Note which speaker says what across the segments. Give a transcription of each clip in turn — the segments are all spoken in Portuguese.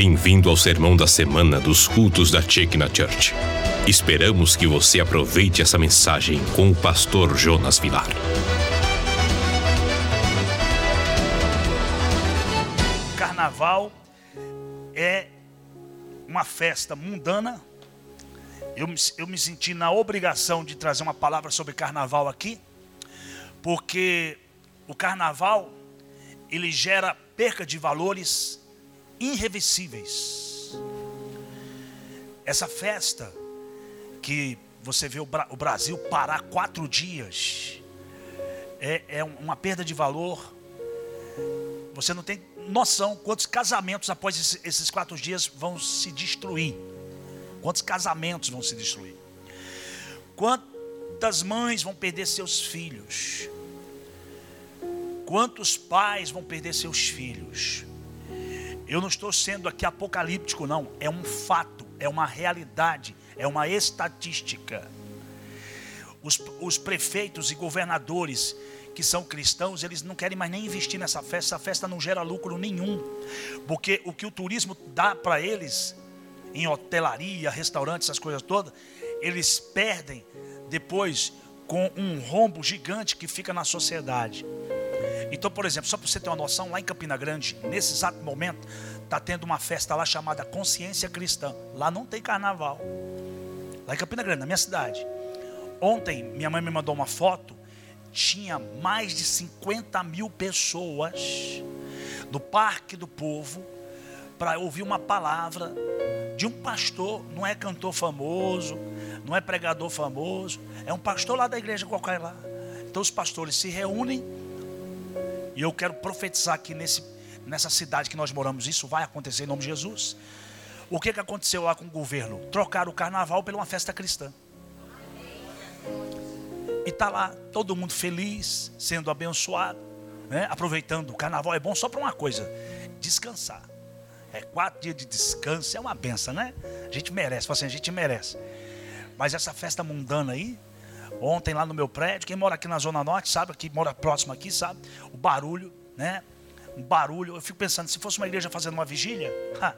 Speaker 1: Bem-vindo ao sermão da semana dos cultos da Chekna Church. Esperamos que você aproveite essa mensagem com o pastor Jonas Vilar.
Speaker 2: Carnaval é uma festa mundana. Eu, eu me senti na obrigação de trazer uma palavra sobre carnaval aqui, porque o carnaval ele gera perca de valores irreversíveis. Essa festa que você vê o, Bra- o Brasil parar quatro dias é, é um- uma perda de valor. Você não tem noção quantos casamentos após esse- esses quatro dias vão se destruir. Quantos casamentos vão se destruir. Quantas mães vão perder seus filhos. Quantos pais vão perder seus filhos. Eu não estou sendo aqui apocalíptico, não. É um fato, é uma realidade, é uma estatística. Os, os prefeitos e governadores que são cristãos, eles não querem mais nem investir nessa festa. Essa festa não gera lucro nenhum. Porque o que o turismo dá para eles, em hotelaria, restaurante, essas coisas todas, eles perdem depois com um rombo gigante que fica na sociedade. Então, por exemplo, só para você ter uma noção, lá em Campina Grande, nesse exato momento, está tendo uma festa lá chamada Consciência Cristã. Lá não tem carnaval. Lá em Campina Grande, na minha cidade. Ontem, minha mãe me mandou uma foto, tinha mais de 50 mil pessoas no Parque do Povo para ouvir uma palavra de um pastor, não é cantor famoso, não é pregador famoso, é um pastor lá da igreja qualquer lá. Então os pastores se reúnem e eu quero profetizar aqui nesse, nessa cidade que nós moramos, isso vai acontecer em nome de Jesus. O que, que aconteceu lá com o governo? Trocaram o carnaval por uma festa cristã. E tá lá todo mundo feliz, sendo abençoado, né? aproveitando. O carnaval é bom só para uma coisa: descansar. É quatro dias de descanso, é uma benção, né? A gente merece, assim, a gente merece. Mas essa festa mundana aí, ontem lá no meu prédio, quem mora aqui na Zona Norte sabe, que mora próximo aqui, sabe? O barulho, né? Um barulho. Eu fico pensando, se fosse uma igreja fazendo uma vigília, ha,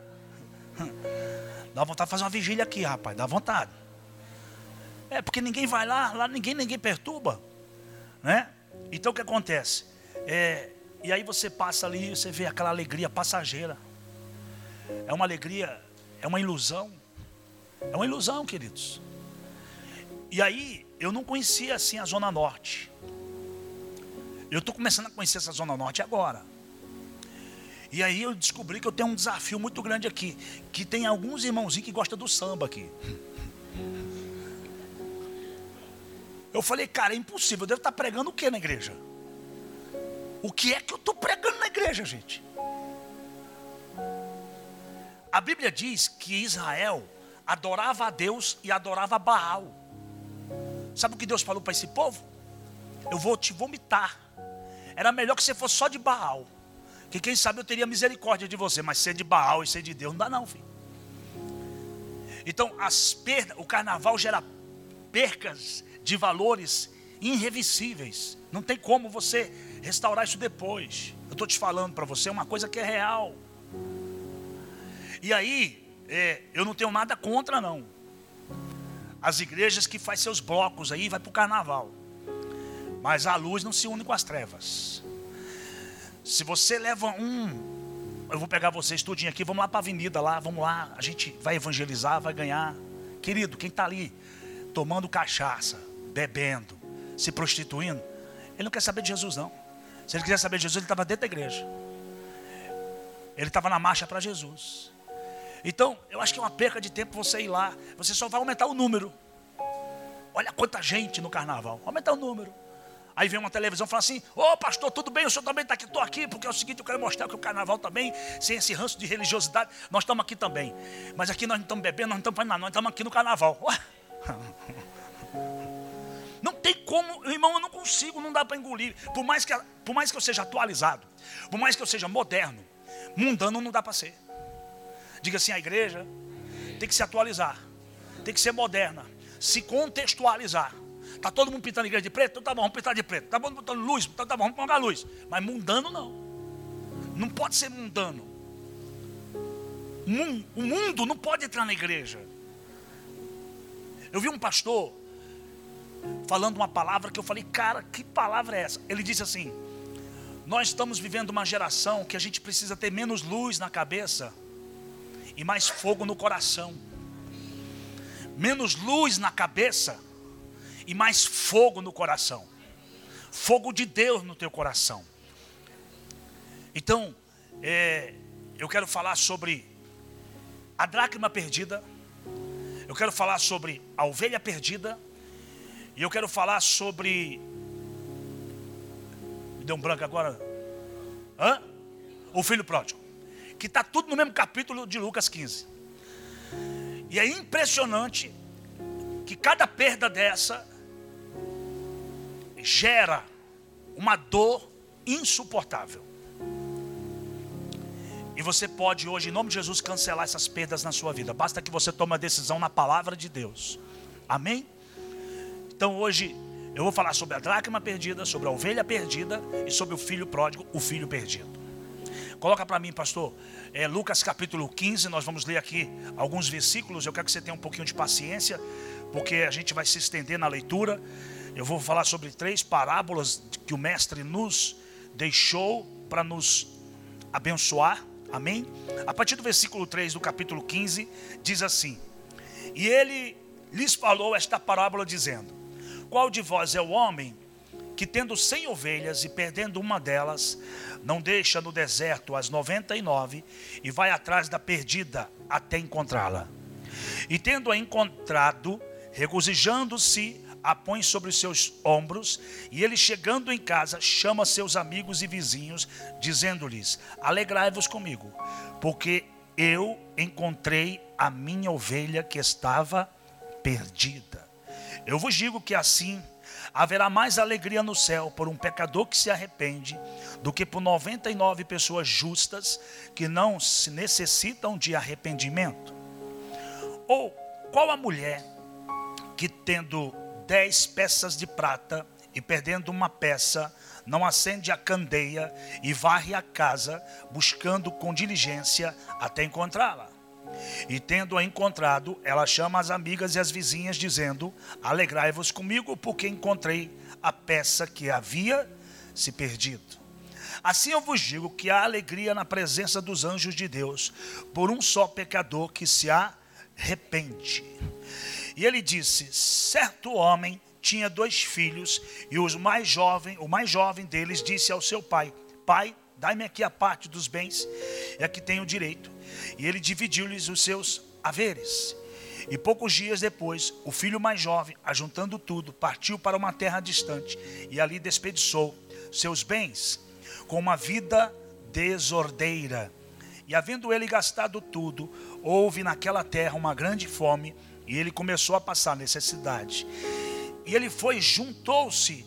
Speaker 2: dá vontade de fazer uma vigília aqui, rapaz, dá vontade. É, porque ninguém vai lá, lá ninguém, ninguém perturba. Né? Então o que acontece? É, e aí você passa ali, você vê aquela alegria passageira. É uma alegria, é uma ilusão. É uma ilusão, queridos. E aí, eu não conhecia assim a Zona Norte. Eu estou começando a conhecer essa Zona Norte agora. E aí eu descobri que eu tenho um desafio muito grande aqui. Que tem alguns irmãozinhos que gostam do samba aqui. Eu falei, cara, é impossível. Eu devo estar pregando o que na igreja? O que é que eu estou pregando na igreja, gente? A Bíblia diz que Israel adorava a Deus e adorava Baal. Sabe o que Deus falou para esse povo? Eu vou te vomitar. Era melhor que você fosse só de Baal. Que quem sabe eu teria misericórdia de você, mas ser de Baal e ser de Deus não dá não, filho. Então, as perdas, o carnaval gera percas de valores irreversíveis. Não tem como você restaurar isso depois. Eu estou te falando para você uma coisa que é real. E aí, é, eu não tenho nada contra, não. As igrejas que faz seus blocos aí, vai para o carnaval. Mas a luz não se une com as trevas. Se você leva um, eu vou pegar vocês tudinho aqui, vamos lá para a avenida lá, vamos lá, a gente vai evangelizar, vai ganhar. Querido, quem está ali tomando cachaça, bebendo, se prostituindo, ele não quer saber de Jesus, não. Se ele quiser saber de Jesus, ele estava dentro da igreja. Ele estava na marcha para Jesus. Então, eu acho que é uma perca de tempo você ir lá. Você só vai aumentar o número. Olha quanta gente no carnaval. Aumentar o número. Aí vem uma televisão e fala assim: Ô pastor, tudo bem? O senhor também está aqui? Estou aqui, porque é o seguinte: eu quero mostrar que o carnaval também, sem esse ranço de religiosidade, nós estamos aqui também. Mas aqui nós não estamos bebendo, nós não estamos fazendo nada, nós estamos aqui no carnaval. Não tem como, irmão, eu não consigo, não dá para engolir. Por mais, que, por mais que eu seja atualizado, por mais que eu seja moderno, mundano não dá para ser. Diga assim: a igreja tem que se atualizar, tem que ser moderna, se contextualizar. Está todo mundo pintando a igreja de preto? Então tá bom, vamos pintar de preto. Está mundo botando luz? Então tá bom, vamos colocar luz. Mas mundano não. Não pode ser mundano. O mundo não pode entrar na igreja. Eu vi um pastor falando uma palavra que eu falei, cara, que palavra é essa? Ele disse assim: Nós estamos vivendo uma geração que a gente precisa ter menos luz na cabeça e mais fogo no coração. Menos luz na cabeça e mais fogo no coração. Fogo de Deus no teu coração. Então, é, eu quero falar sobre a dracma perdida. Eu quero falar sobre a ovelha perdida e eu quero falar sobre. Me deu um branco agora. Hã? O filho pródigo. Que está tudo no mesmo capítulo de Lucas 15. E é impressionante que cada perda dessa gera uma dor insuportável. E você pode hoje, em nome de Jesus, cancelar essas perdas na sua vida. Basta que você tome a decisão na palavra de Deus. Amém? Então hoje eu vou falar sobre a dracma perdida, sobre a ovelha perdida e sobre o filho pródigo, o filho perdido. Coloca para mim, pastor, é, Lucas capítulo 15, nós vamos ler aqui alguns versículos. Eu quero que você tenha um pouquinho de paciência, porque a gente vai se estender na leitura. Eu vou falar sobre três parábolas que o mestre nos deixou para nos abençoar. Amém? A partir do versículo 3 do capítulo 15, diz assim: E ele lhes falou esta parábola, dizendo: qual de vós é o homem que, tendo cem ovelhas e perdendo uma delas, não deixa no deserto as noventa e nove e vai atrás da perdida até encontrá-la? E tendo-a encontrado, regozijando-se, a põe sobre os seus ombros, e ele chegando em casa, chama seus amigos e vizinhos, dizendo-lhes: Alegrai-vos comigo, porque eu encontrei a minha ovelha que estava perdida. Eu vos digo que assim haverá mais alegria no céu por um pecador que se arrepende do que por 99 pessoas justas que não se necessitam de arrependimento. Ou qual a mulher que tendo dez peças de prata e perdendo uma peça, não acende a candeia e varre a casa, buscando com diligência até encontrá-la? E tendo-a encontrado, ela chama as amigas e as vizinhas, dizendo: Alegrai-vos comigo, porque encontrei a peça que havia se perdido. Assim eu vos digo que há alegria na presença dos anjos de Deus por um só pecador que se arrepende. E ele disse: certo homem tinha dois filhos e os mais jovem, o mais jovem deles disse ao seu pai: Pai, dai-me aqui a parte dos bens, é que tenho direito. E ele dividiu-lhes os seus haveres. E poucos dias depois, o filho mais jovem, ajuntando tudo, partiu para uma terra distante e ali desperdiçou seus bens com uma vida desordeira. E havendo ele gastado tudo, houve naquela terra uma grande fome e ele começou a passar necessidade. E ele foi, juntou-se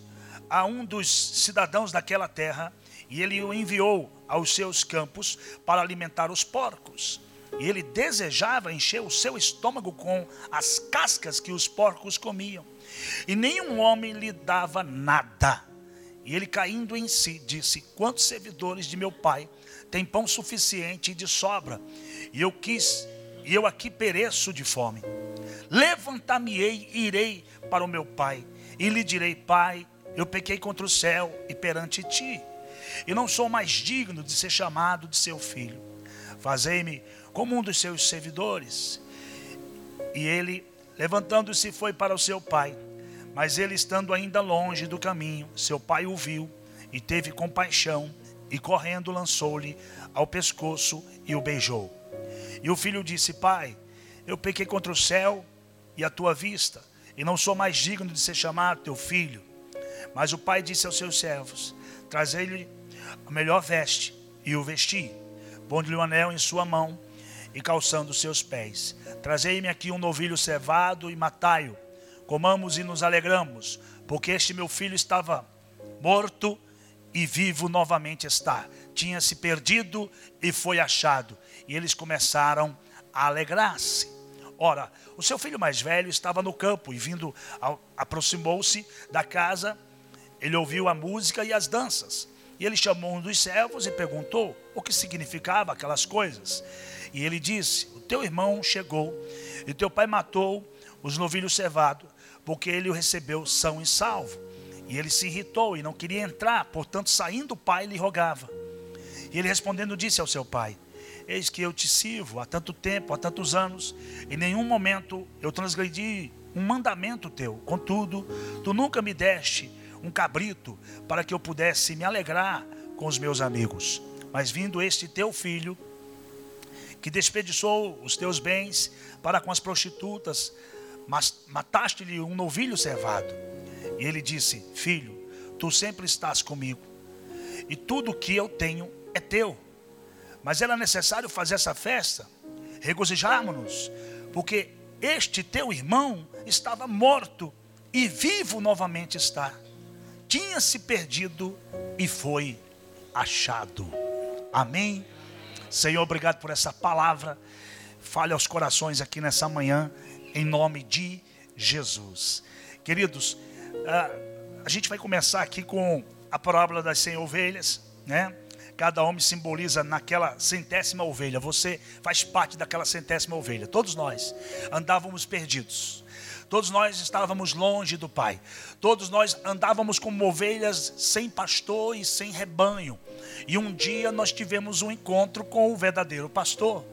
Speaker 2: a um dos cidadãos daquela terra e ele o enviou aos seus campos para alimentar os porcos. E ele desejava encher o seu estômago com as cascas que os porcos comiam. E nenhum homem lhe dava nada. E ele, caindo em si, disse: Quantos servidores de meu pai têm pão suficiente e de sobra? E eu quis, e eu aqui pereço de fome. Levantar-me-ei e irei para o meu pai, e lhe direi: Pai, eu pequei contra o céu e perante ti e não sou mais digno de ser chamado de seu filho. Fazei-me como um dos seus servidores. E ele, levantando-se, foi para o seu pai. Mas ele, estando ainda longe do caminho, seu pai o viu e teve compaixão, e correndo lançou-lhe ao pescoço e o beijou. E o filho disse: Pai, eu pequei contra o céu e a tua vista, e não sou mais digno de ser chamado teu filho. Mas o pai disse aos seus servos: Trazei-lhe a melhor veste e o vesti. Pondo-lhe o anel em sua mão e calçando seus pés. Trazei-me aqui um novilho cevado e matai-o. Comamos e nos alegramos, porque este meu filho estava morto e vivo novamente está. Tinha se perdido e foi achado. E eles começaram a alegrar-se. Ora, o seu filho mais velho estava no campo e vindo aproximou-se da casa. Ele ouviu a música e as danças. E ele chamou um dos servos e perguntou o que significava aquelas coisas. E ele disse: O teu irmão chegou, e teu pai matou os novilhos cevados, porque ele o recebeu são e salvo. E ele se irritou e não queria entrar, portanto, saindo o pai lhe rogava. E ele respondendo disse ao seu pai: Eis que eu te sirvo há tanto tempo, há tantos anos, em nenhum momento eu transgredi um mandamento teu. Contudo, tu nunca me deste um cabrito para que eu pudesse me alegrar com os meus amigos. Mas vindo este teu filho, que desperdiçou os teus bens para com as prostitutas, mas mataste-lhe um novilho cevado. E ele disse: Filho, tu sempre estás comigo, e tudo que eu tenho é teu. Mas era necessário fazer essa festa, regozijarmos-nos, porque este teu irmão estava morto e vivo novamente está. Tinha se perdido e foi achado. Amém. Senhor, obrigado por essa palavra. Fale aos corações aqui nessa manhã, em nome de Jesus. Queridos, ah, a gente vai começar aqui com a parábola das cem ovelhas, né? Cada homem simboliza naquela centésima ovelha. Você faz parte daquela centésima ovelha. Todos nós andávamos perdidos. Todos nós estávamos longe do Pai. Todos nós andávamos como ovelhas sem pastor e sem rebanho. E um dia nós tivemos um encontro com o verdadeiro pastor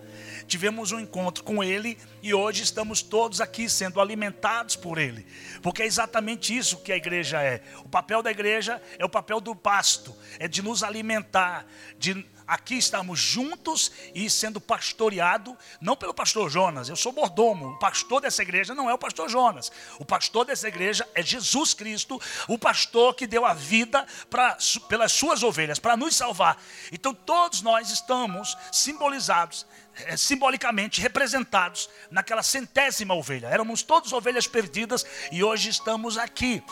Speaker 2: tivemos um encontro com Ele e hoje estamos todos aqui sendo alimentados por Ele, porque é exatamente isso que a igreja é. O papel da igreja é o papel do pasto, é de nos alimentar, de aqui estamos juntos e sendo pastoreado, não pelo pastor Jonas, eu sou mordomo, o pastor dessa igreja não é o pastor Jonas, o pastor dessa igreja é Jesus Cristo, o pastor que deu a vida pra, pelas suas ovelhas, para nos salvar. Então todos nós estamos simbolizados é, simbolicamente representados naquela centésima ovelha. Éramos todos ovelhas perdidas e hoje estamos aqui.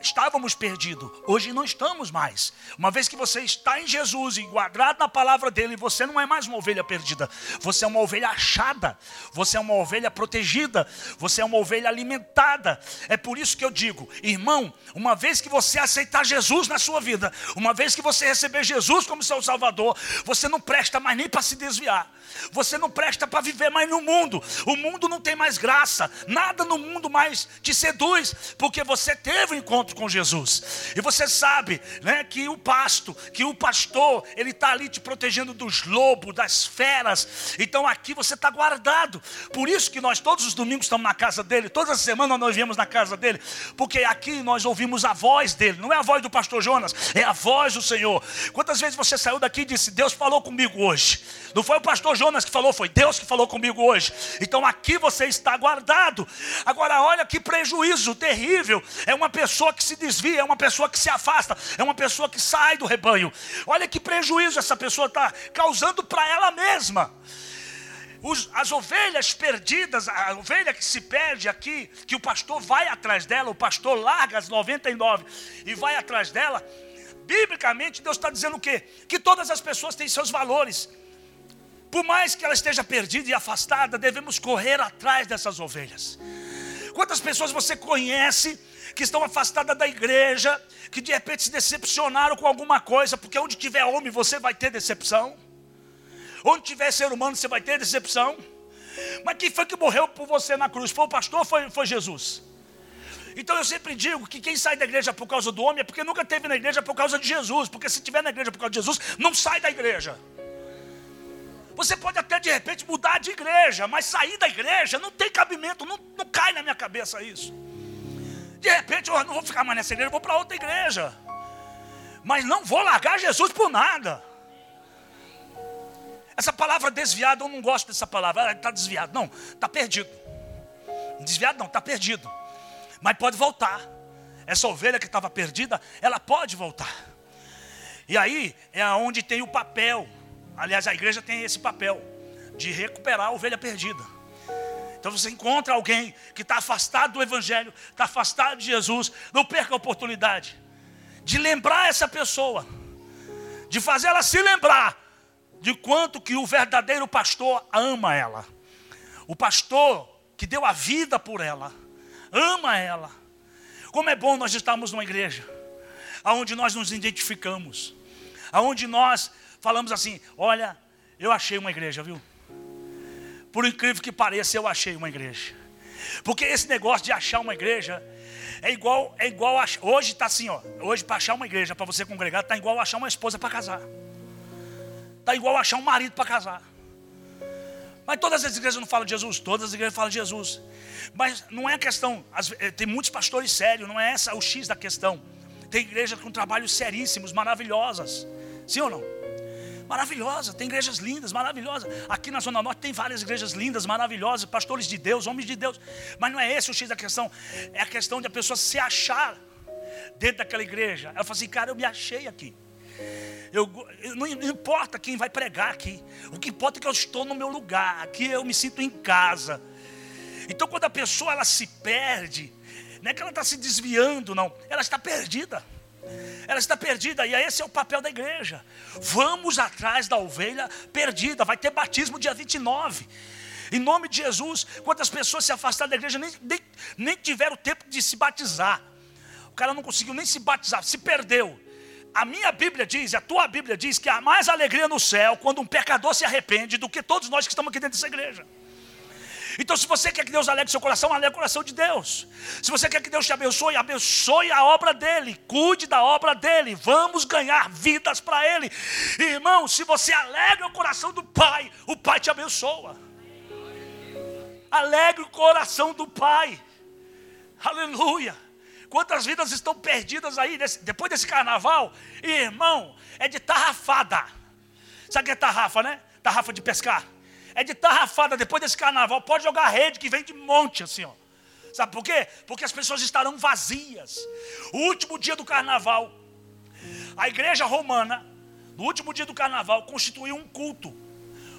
Speaker 2: Estávamos perdidos, hoje não estamos mais. Uma vez que você está em Jesus e guardado na palavra dele, você não é mais uma ovelha perdida, você é uma ovelha achada, você é uma ovelha protegida, você é uma ovelha alimentada. É por isso que eu digo, irmão, uma vez que você aceitar Jesus na sua vida, uma vez que você receber Jesus como seu Salvador, você não presta mais nem para se desviar. Você não presta para viver mais no mundo. O mundo não tem mais graça. Nada no mundo mais te seduz, porque você teve um encontro com Jesus. E você sabe, né, que o pasto, que o pastor, ele está ali te protegendo dos lobos, das feras. Então aqui você está guardado. Por isso que nós todos os domingos estamos na casa dele. Toda semana nós viemos na casa dele, porque aqui nós ouvimos a voz dele. Não é a voz do pastor Jonas, é a voz do Senhor. Quantas vezes você saiu daqui e disse: Deus falou comigo hoje? Não foi o pastor Jonas que falou, foi Deus que falou comigo hoje. Então aqui você está guardado. Agora, olha que prejuízo terrível. É uma pessoa que se desvia, é uma pessoa que se afasta, é uma pessoa que sai do rebanho. Olha que prejuízo essa pessoa está causando para ela mesma. Os, as ovelhas perdidas, a ovelha que se perde aqui, que o pastor vai atrás dela, o pastor larga as 99 e vai atrás dela. Biblicamente, Deus está dizendo o quê? Que todas as pessoas têm seus valores. Por mais que ela esteja perdida e afastada, devemos correr atrás dessas ovelhas. Quantas pessoas você conhece que estão afastadas da igreja, que de repente se decepcionaram com alguma coisa, porque onde tiver homem você vai ter decepção, onde tiver ser humano você vai ter decepção. Mas quem foi que morreu por você na cruz? Foi o pastor ou foi, foi Jesus? Então eu sempre digo que quem sai da igreja por causa do homem é porque nunca teve na igreja por causa de Jesus, porque se tiver na igreja por causa de Jesus, não sai da igreja. Você pode até de repente mudar de igreja, mas sair da igreja não tem cabimento, não, não cai na minha cabeça isso. De repente, eu não vou ficar mais nessa igreja, vou para outra igreja. Mas não vou largar Jesus por nada. Essa palavra desviado, eu não gosto dessa palavra. Está desviado. Não, está perdido. Desviado não, está perdido. Mas pode voltar. Essa ovelha que estava perdida, ela pode voltar. E aí é onde tem o papel Aliás, a igreja tem esse papel de recuperar a ovelha perdida. Então você encontra alguém que está afastado do Evangelho, está afastado de Jesus, não perca a oportunidade de lembrar essa pessoa, de fazer ela se lembrar de quanto que o verdadeiro pastor ama ela. O pastor que deu a vida por ela, ama ela. Como é bom nós estarmos numa igreja, aonde nós nos identificamos, aonde nós falamos assim: olha, eu achei uma igreja, viu? Por incrível que pareça, eu achei uma igreja. Porque esse negócio de achar uma igreja é igual, é igual a, hoje está assim, ó. Hoje para achar uma igreja para você congregar está igual achar uma esposa para casar. Está igual achar um marido para casar. Mas todas as igrejas não falam de Jesus, todas as igrejas falam de Jesus. Mas não é questão, eh, tem muitos pastores sérios, não é essa o X da questão. Tem igrejas com trabalhos seríssimos, maravilhosas. Sim ou não? Maravilhosa, tem igrejas lindas, maravilhosas. Aqui na Zona Norte tem várias igrejas lindas, maravilhosas, pastores de Deus, homens de Deus. Mas não é esse o X da questão, é a questão de a pessoa se achar dentro daquela igreja. Ela fala assim, cara, eu me achei aqui. Eu, não, não, importa quem vai pregar aqui. O que importa é que eu estou no meu lugar. Aqui eu me sinto em casa. Então, quando a pessoa ela se perde, não é que ela está se desviando, não. Ela está perdida. Ela está perdida, e esse é o papel da igreja. Vamos atrás da ovelha perdida. Vai ter batismo dia 29. Em nome de Jesus, quantas pessoas se afastaram da igreja nem, nem, nem tiveram tempo de se batizar. O cara não conseguiu nem se batizar, se perdeu. A minha Bíblia diz, a tua Bíblia diz que há mais alegria no céu quando um pecador se arrepende do que todos nós que estamos aqui dentro dessa igreja. Então, se você quer que Deus alegre seu coração, alegre o coração de Deus. Se você quer que Deus te abençoe, abençoe a obra dele, cuide da obra dele. Vamos ganhar vidas para ele. Irmão, se você alegra o coração do Pai, o Pai te abençoa. Alegre o coração do Pai. Aleluia. Quantas vidas estão perdidas aí nesse, depois desse carnaval? Irmão, é de tarrafada. Sabe o que é tarrafa, né? Tarrafa de pescar. É de tarrafada depois desse carnaval. Pode jogar rede que vem de monte assim, ó. Sabe por quê? Porque as pessoas estarão vazias. O último dia do carnaval, a igreja romana, no último dia do carnaval, constituiu um culto,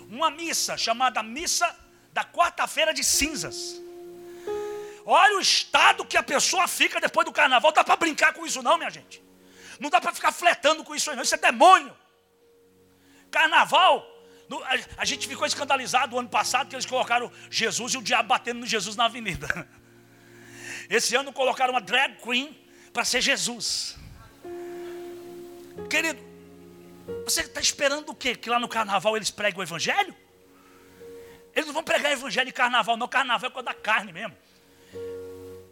Speaker 2: uma missa chamada Missa da Quarta-feira de Cinzas. Olha o estado que a pessoa fica depois do carnaval. Dá para brincar com isso, não, minha gente. Não dá para ficar fletando com isso não. Isso é demônio. Carnaval. A gente ficou escandalizado o ano passado que eles colocaram Jesus e o diabo batendo no Jesus na avenida. Esse ano colocaram uma drag queen para ser Jesus. Querido, você está esperando o quê? Que lá no carnaval eles preguem o evangelho? Eles não vão pregar evangelho em carnaval, não. Carnaval é coisa da carne mesmo.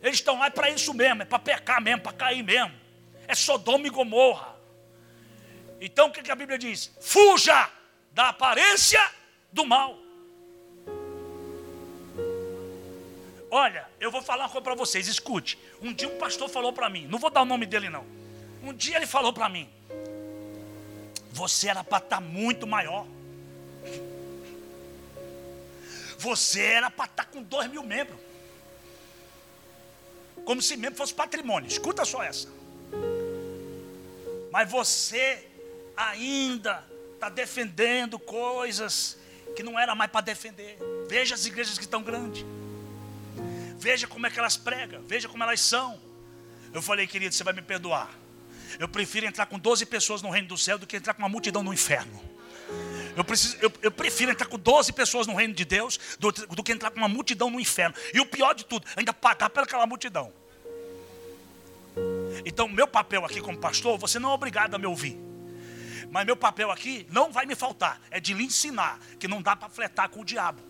Speaker 2: Eles estão lá para isso mesmo, é para pecar mesmo, para cair mesmo. É Sodoma e Gomorra. Então o que a Bíblia diz? Fuja da aparência do mal. Olha, eu vou falar uma coisa para vocês, escute. Um dia um pastor falou para mim, não vou dar o nome dele não. Um dia ele falou para mim: Você era para estar tá muito maior. Você era para estar tá com dois mil membros como se mesmo fosse patrimônio. Escuta só essa. Mas você ainda está defendendo coisas que não era mais para defender. Veja as igrejas que estão grandes. Veja como é que elas pregam. Veja como elas são. Eu falei, querido, você vai me perdoar. Eu prefiro entrar com 12 pessoas no reino do céu do que entrar com uma multidão no inferno. Eu, preciso, eu, eu, prefiro entrar com 12 pessoas no reino de Deus do, do, que entrar com uma multidão no inferno. E o pior de tudo, ainda pagar pelaquela multidão. Então, meu papel aqui como pastor, você não é obrigado a me ouvir. Mas meu papel aqui não vai me faltar, é de lhe ensinar que não dá para fletar com o diabo.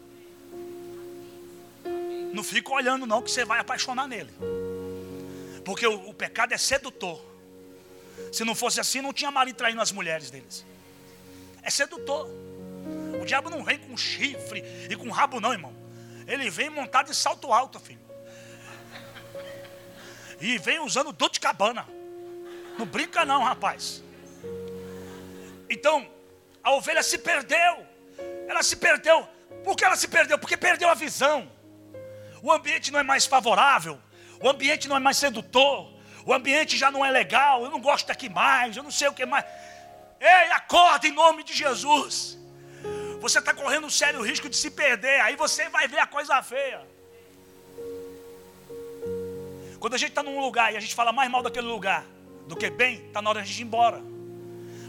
Speaker 2: Não fica olhando não que você vai apaixonar nele. Porque o, o pecado é sedutor. Se não fosse assim, não tinha marido traindo as mulheres deles. É sedutor. O diabo não vem com chifre e com rabo, não, irmão. Ele vem montado em salto alto, filho. E vem usando dor de cabana. Não brinca, não, rapaz. Então, a ovelha se perdeu. Ela se perdeu. Por que ela se perdeu? Porque perdeu a visão. O ambiente não é mais favorável. O ambiente não é mais sedutor. O ambiente já não é legal. Eu não gosto daqui mais. Eu não sei o que mais. Ei, acorda em nome de Jesus. Você está correndo um sério risco de se perder. Aí você vai ver a coisa feia. Quando a gente está num lugar e a gente fala mais mal daquele lugar do que bem, está na hora de a gente ir embora.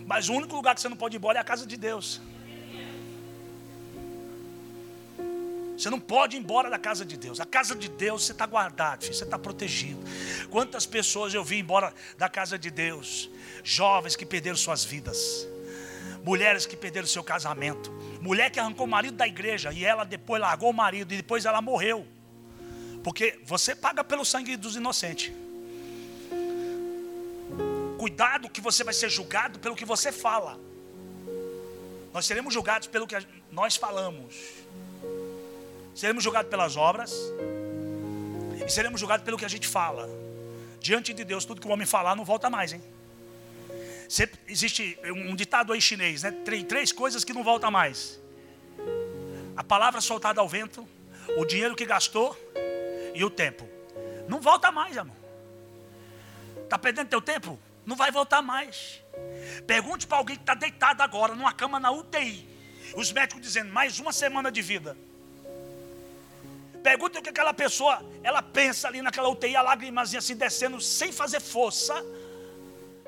Speaker 2: Mas o único lugar que você não pode ir embora é a casa de Deus. Você não pode ir embora da casa de Deus. A casa de Deus você está guardado, você está protegido. Quantas pessoas eu vi embora da casa de Deus? Jovens que perderam suas vidas, mulheres que perderam seu casamento, Mulher que arrancou o marido da igreja e ela depois largou o marido e depois ela morreu. Porque você paga pelo sangue dos inocentes. Cuidado que você vai ser julgado pelo que você fala. Nós seremos julgados pelo que nós falamos. Seremos julgados pelas obras. E seremos julgados pelo que a gente fala. Diante de Deus, tudo que o homem falar não volta mais, hein? Sempre existe um ditado aí chinês, né? Três, três coisas que não volta mais: a palavra soltada ao vento, o dinheiro que gastou e o tempo. Não volta mais, amor. Está perdendo teu tempo? Não vai voltar mais. Pergunte para alguém que está deitado agora, numa cama na UTI. Os médicos dizendo, mais uma semana de vida. Pergunte o que aquela pessoa, ela pensa ali naquela UTI, a lágrimazinha assim descendo, sem fazer força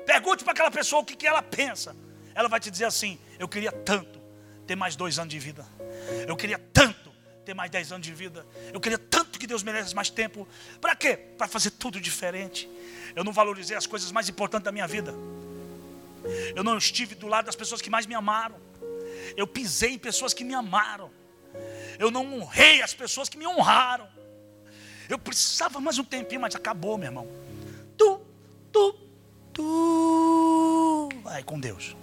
Speaker 2: Pergunte para aquela pessoa o que, que ela pensa. Ela vai te dizer assim: Eu queria tanto ter mais dois anos de vida. Eu queria tanto ter mais dez anos de vida. Eu queria tanto que Deus mereça mais tempo. Para quê? Para fazer tudo diferente. Eu não valorizei as coisas mais importantes da minha vida. Eu não estive do lado das pessoas que mais me amaram. Eu pisei em pessoas que me amaram. Eu não honrei as pessoas que me honraram. Eu precisava mais um tempinho, mas acabou, meu irmão. Tu, tu, Tu vai com Deus.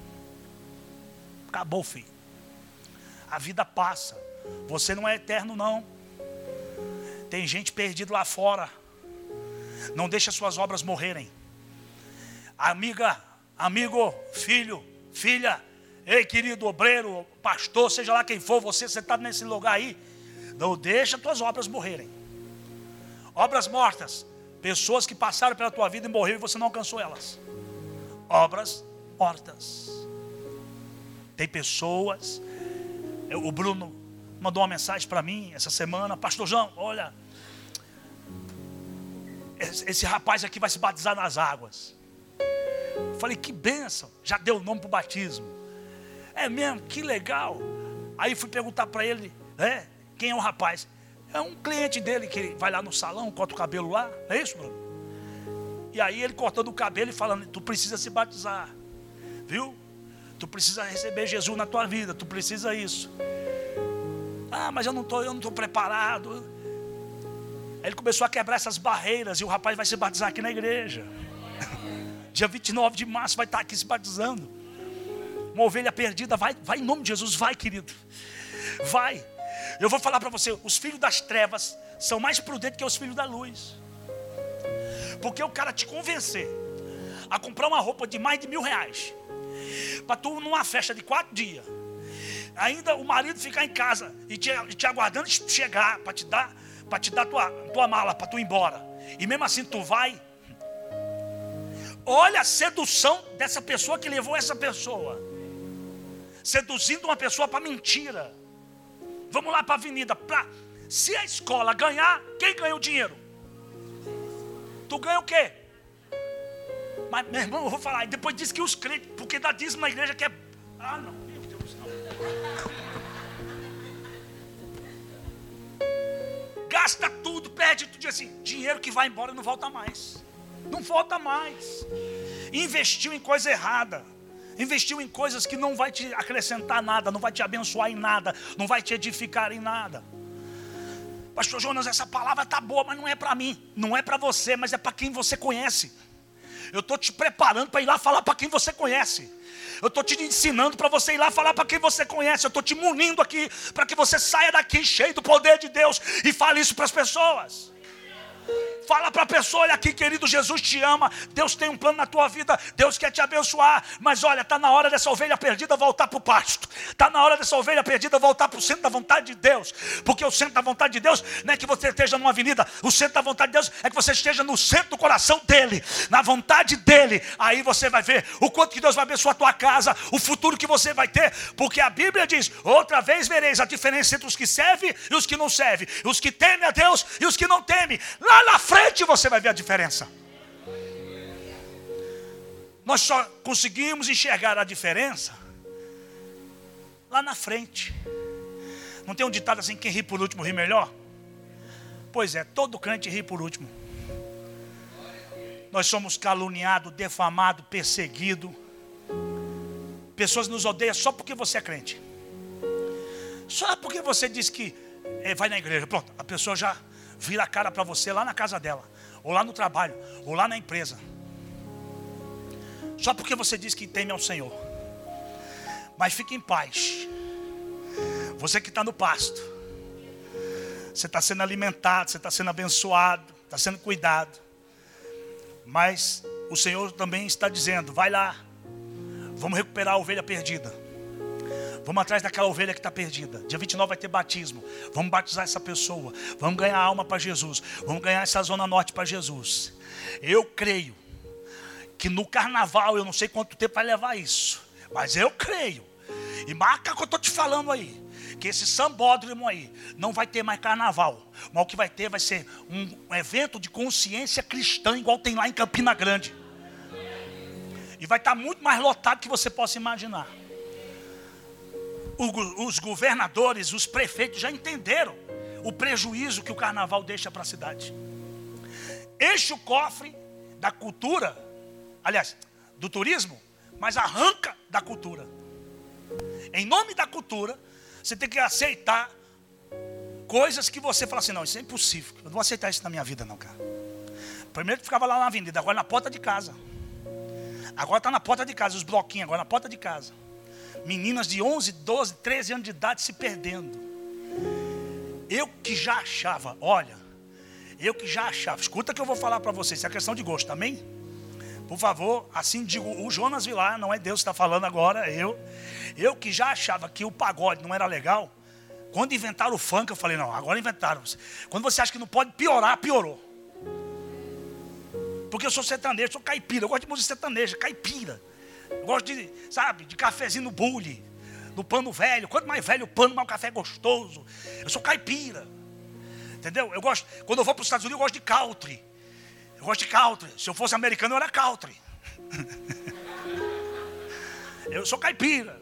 Speaker 2: Acabou, filho. A vida passa. Você não é eterno, não. Tem gente perdida lá fora. Não deixa suas obras morrerem. Amiga, amigo, filho, filha, ei querido obreiro, pastor, seja lá quem for, você sentado nesse lugar aí, não deixa tuas obras morrerem. Obras mortas Pessoas que passaram pela tua vida e morreram e você não alcançou elas. Obras mortas. Tem pessoas. o Bruno mandou uma mensagem para mim essa semana. Pastor João, olha. Esse, rapaz aqui vai se batizar nas águas. falei, que bênção. Já deu o nome para o batismo. É mesmo, que legal. Aí fui perguntar para ele, né? Quem é o rapaz? É um cliente dele que vai lá no salão, corta o cabelo lá. É isso, Bruno? E aí ele cortando o cabelo e falando: Tu precisa se batizar. Viu? Tu precisa receber Jesus na tua vida. Tu precisa isso. Ah, mas eu não estou, eu não estou preparado. Aí ele começou a quebrar essas barreiras e o rapaz vai se batizar aqui na igreja. Dia 29 de março vai estar aqui se batizando. Uma ovelha perdida, vai, vai em nome de Jesus, vai, querido. Vai. Eu vou falar para você: os filhos das trevas são mais prudentes que os filhos da luz. Porque o cara te convencer a comprar uma roupa de mais de mil reais, para tu numa festa de quatro dias, ainda o marido ficar em casa e te, te aguardando chegar para te dar, para te dar tua, tua mala, para tu ir embora. E mesmo assim tu vai. Olha a sedução dessa pessoa que levou essa pessoa. Seduzindo uma pessoa para mentira. Vamos lá para a avenida. Pra... Se a escola ganhar, quem ganha o dinheiro? Tu ganha o quê? Mas, meu irmão, eu vou falar. depois diz que os crentes, porque dá dízimo na igreja que é. Ah, não. Gasta tudo, perde tudo. Assim: dinheiro que vai embora não volta mais. Não volta mais. Investiu em coisa errada investiu em coisas que não vai te acrescentar nada, não vai te abençoar em nada, não vai te edificar em nada. Pastor Jonas, essa palavra está boa, mas não é para mim, não é para você, mas é para quem você conhece. Eu estou te preparando para ir lá falar para quem você conhece. Eu estou te ensinando para você ir lá falar para quem você conhece. Eu estou te munindo aqui para que você saia daqui cheio do poder de Deus e fale isso para as pessoas. Fala para a pessoa: olha aqui, querido, Jesus te ama. Deus tem um plano na tua vida. Deus quer te abençoar. Mas olha, está na hora dessa ovelha perdida voltar para o pasto. Está na hora dessa ovelha perdida voltar para o centro da vontade de Deus. Porque o centro da vontade de Deus não é que você esteja numa avenida. O centro da vontade de Deus é que você esteja no centro do coração dele, na vontade dele. Aí você vai ver o quanto que Deus vai abençoar a tua casa, o futuro que você vai ter. Porque a Bíblia diz: outra vez vereis a diferença entre os que servem e os que não servem, os que temem a Deus e os que não temem. Lá na frente frente você vai ver a diferença. Nós só conseguimos enxergar a diferença lá na frente. Não tem um ditado assim: quem ri por último ri melhor? Pois é, todo crente ri por último. Nós somos caluniados, defamados, perseguidos. Pessoas nos odeiam só porque você é crente. Só porque você diz que é, vai na igreja, pronto, a pessoa já vira a cara para você lá na casa dela, ou lá no trabalho, ou lá na empresa. Só porque você diz que teme ao Senhor. Mas fique em paz. Você que está no pasto, você está sendo alimentado, você está sendo abençoado, está sendo cuidado. Mas o Senhor também está dizendo: vai lá, vamos recuperar a ovelha perdida. Vamos atrás daquela ovelha que está perdida. Dia 29 vai ter batismo. Vamos batizar essa pessoa. Vamos ganhar alma para Jesus. Vamos ganhar essa zona norte para Jesus. Eu creio que no carnaval, eu não sei quanto tempo vai levar isso, mas eu creio. E marca o que eu estou te falando aí. Que esse sambódromo aí não vai ter mais carnaval. Mas o que vai ter vai ser um evento de consciência cristã, igual tem lá em Campina Grande. E vai estar muito mais lotado que você possa imaginar os governadores, os prefeitos já entenderam o prejuízo que o carnaval deixa para a cidade. Enche o cofre da cultura, aliás, do turismo, mas arranca da cultura. Em nome da cultura, você tem que aceitar coisas que você fala assim: não, isso é impossível, eu não vou aceitar isso na minha vida, não, cara. Primeiro ficava lá na avenida, agora na porta de casa. Agora está na porta de casa, os bloquinhos, agora na porta de casa meninas de 11, 12, 13 anos de idade se perdendo. Eu que já achava, olha, eu que já achava, escuta que eu vou falar para vocês, é questão de gosto, amém? Por favor, assim digo, o Jonas Vilar, não é Deus que está falando agora, é eu. Eu que já achava que o pagode não era legal, quando inventaram o funk, eu falei, não, agora inventaram. Quando você acha que não pode piorar, piorou. Porque eu sou sertanejo, sou caipira, eu gosto de música sertaneja, caipira. Eu gosto de, sabe, de cafezinho no bule, no pano velho. Quanto mais velho o pano, mais o café é gostoso. Eu sou caipira. Entendeu? Eu gosto, quando eu vou para os Estados Unidos, eu gosto de country. Eu gosto de country. Se eu fosse americano, eu era country. eu sou caipira.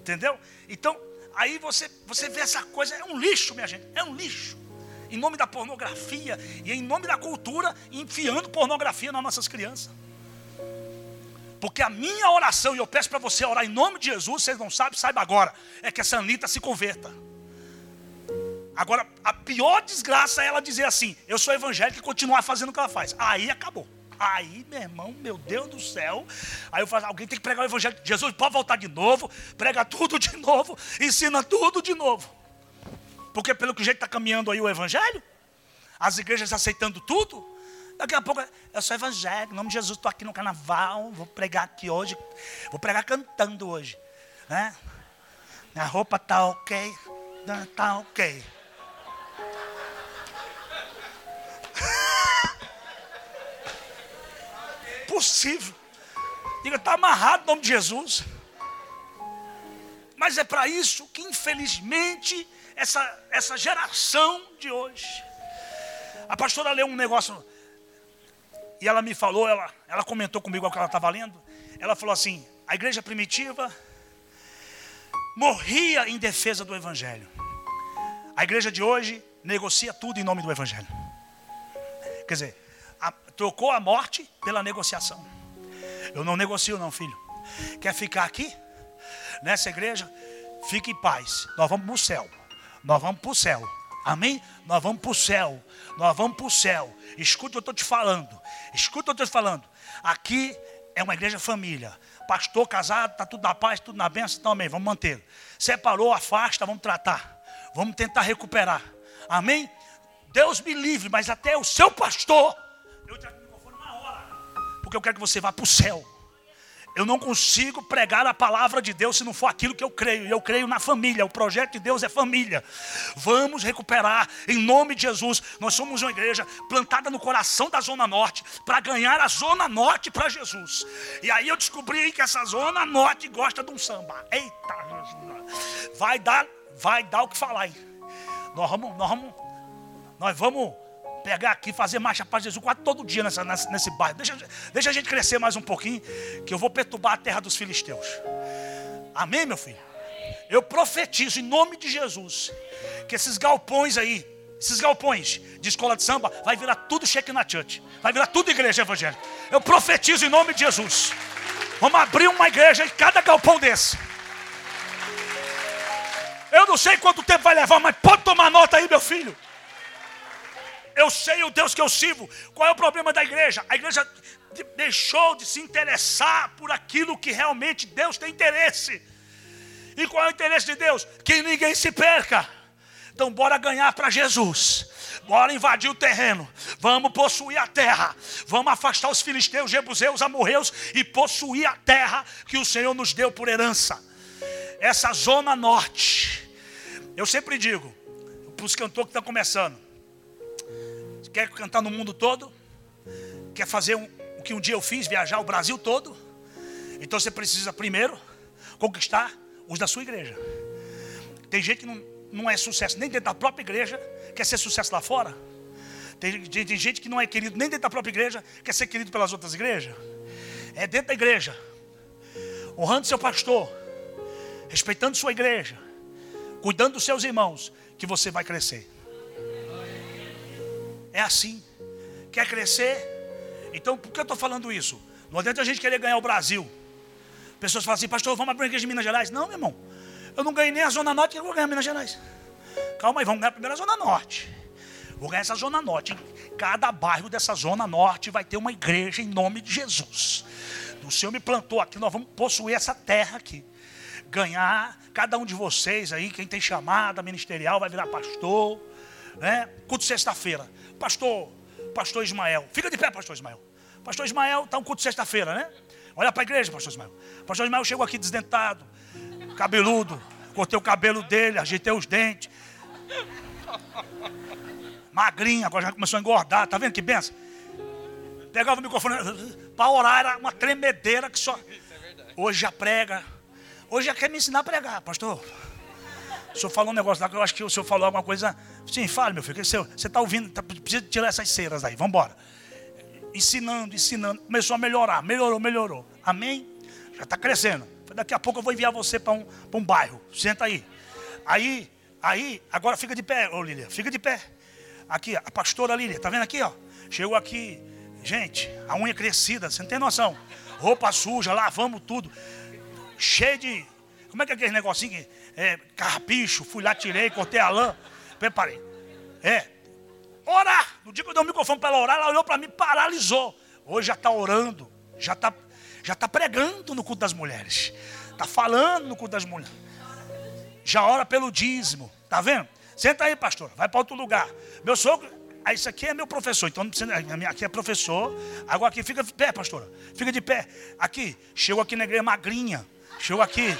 Speaker 2: Entendeu? Então, aí você, você vê essa coisa, é um lixo, minha gente. É um lixo. Em nome da pornografia e em nome da cultura, enfiando pornografia nas nossas crianças. Porque a minha oração, e eu peço para você orar em nome de Jesus, vocês não sabem, saiba agora, é que essa Anitta se converta. Agora, a pior desgraça é ela dizer assim: eu sou evangélica e continuar fazendo o que ela faz. Aí acabou. Aí, meu irmão, meu Deus do céu. Aí eu falo, alguém tem que pregar o evangelho. Jesus pode voltar de novo, prega tudo de novo, ensina tudo de novo. Porque pelo que jeito está caminhando aí o evangelho, as igrejas aceitando tudo, Daqui a pouco, eu sou evangélico, em nome de Jesus, estou aqui no carnaval, vou pregar aqui hoje, vou pregar cantando hoje. Né? Minha roupa está ok, está ok. Possível. Diga, está amarrado em nome de Jesus. Mas é para isso que, infelizmente, essa, essa geração de hoje. A pastora leu um negócio e ela me falou, ela, ela comentou comigo o que ela estava lendo. Ela falou assim: a igreja primitiva morria em defesa do evangelho. A igreja de hoje negocia tudo em nome do evangelho. Quer dizer, a, trocou a morte pela negociação. Eu não negocio, não, filho. Quer ficar aqui? Nessa igreja? Fique em paz. Nós vamos para o céu. Nós vamos para o céu. Amém? Nós vamos para o céu. Nós vamos para o céu. Escuta o que eu estou te falando. Escuta o que eu estou te falando. Aqui é uma igreja família. Pastor casado, está tudo na paz, tudo na bênção, então amém. Vamos manter. Separou, afasta, vamos tratar. Vamos tentar recuperar. Amém? Deus me livre, mas até o seu pastor, eu hora. Porque eu quero que você vá para o céu. Eu não consigo pregar a palavra de Deus se não for aquilo que eu creio. E eu creio na família. O projeto de Deus é família. Vamos recuperar em nome de Jesus. Nós somos uma igreja plantada no coração da Zona Norte para ganhar a Zona Norte para Jesus. E aí eu descobri que essa Zona Norte gosta de um samba. Eita, Jesus. Vai dar, vai dar o que falar. Hein? Nós vamos, nós vamos, nós vamos pegar aqui, fazer marcha para Jesus quase todo dia nessa, nessa, nesse bairro. Deixa, deixa a gente crescer mais um pouquinho, que eu vou perturbar a terra dos filisteus. Amém, meu filho? Eu profetizo em nome de Jesus que esses galpões aí, esses galpões de escola de samba, vai virar tudo cheque na church, vai virar tudo igreja evangélica. Eu profetizo em nome de Jesus. Vamos abrir uma igreja em cada galpão desse. Eu não sei quanto tempo vai levar, mas pode tomar nota aí, meu filho. Eu sei o Deus que eu sirvo. Qual é o problema da igreja? A igreja deixou de se interessar por aquilo que realmente Deus tem interesse. E qual é o interesse de Deus? Que ninguém se perca. Então, bora ganhar para Jesus. Bora invadir o terreno. Vamos possuir a terra. Vamos afastar os filisteus, jebuseus, amorreus e possuir a terra que o Senhor nos deu por herança. Essa zona norte. Eu sempre digo, para os cantores que estão começando: quer cantar no mundo todo? Quer fazer um, o que um dia eu fiz, viajar o Brasil todo? Então você precisa primeiro conquistar os da sua igreja. Tem gente que não não é sucesso nem dentro da própria igreja, quer ser sucesso lá fora. Tem, tem, tem, gente que não é querido nem dentro da própria igreja, quer ser querido pelas outras igrejas. É dentro da igreja, honrando seu pastor, respeitando sua igreja, cuidando dos seus irmãos, que você vai crescer. É assim. Quer crescer? Então, por que eu estou falando isso? Não adianta a gente querer ganhar o Brasil. Pessoas falam assim, pastor, vamos abrir uma igreja de Minas Gerais. Não, meu irmão. Eu não ganhei nem a Zona Norte, eu vou ganhar Minas Gerais. Calma aí, vamos ganhar primeiro a Zona Norte. Vou ganhar essa Zona Norte. Em cada bairro dessa Zona Norte vai ter uma igreja em nome de Jesus. O Senhor me plantou aqui, nós vamos possuir essa terra aqui. Ganhar, cada um de vocês aí, quem tem chamada ministerial, vai virar pastor. Né? Culto sexta-feira. Pastor, pastor Ismael. Fica de pé, pastor Ismael. Pastor Ismael está um culto sexta-feira, né? Olha para a igreja, pastor Ismael. Pastor Ismael chegou aqui desdentado cabeludo. Cortei o cabelo dele, ajeitei os dentes. Magrinho, agora já começou a engordar. Tá vendo que benção? Pegava o microfone, para orar era uma tremedeira que só. Hoje já prega. Hoje já quer me ensinar a pregar, pastor. O senhor falou um negócio lá que eu acho que o senhor falou alguma coisa. Sim, fale, meu filho. Você está ouvindo, tá, precisa tirar essas ceras aí. Vamos embora. Ensinando, ensinando. Começou a melhorar. Melhorou, melhorou. Amém? Já está crescendo. Daqui a pouco eu vou enviar você para um, um bairro. Senta aí. Aí, aí, agora fica de pé, ô Lília. Fica de pé. Aqui, a pastora Lília, tá vendo aqui, ó? Chegou aqui, gente, a unha crescida, você não tem noção. Roupa suja, lavamos tudo. Cheio de. Como é que é aquele negocinho? É, carrapicho, fui lá, tirei, cortei a lã. Preparei. É. Orar. No dia que eu dei o microfone para ela orar, ela olhou para mim paralisou. Hoje já está orando, já está já está pregando no culto das mulheres. Está falando no culto das mulheres. Já ora pelo dízimo. Está vendo? Senta aí, pastor. Vai para outro lugar. Meu sogro, ah, isso aqui é meu professor. Então não precisa. Aqui é professor. Agora aqui fica de pé, pastora. Fica de pé. Aqui. Chegou aqui na igreja magrinha. Chegou aqui.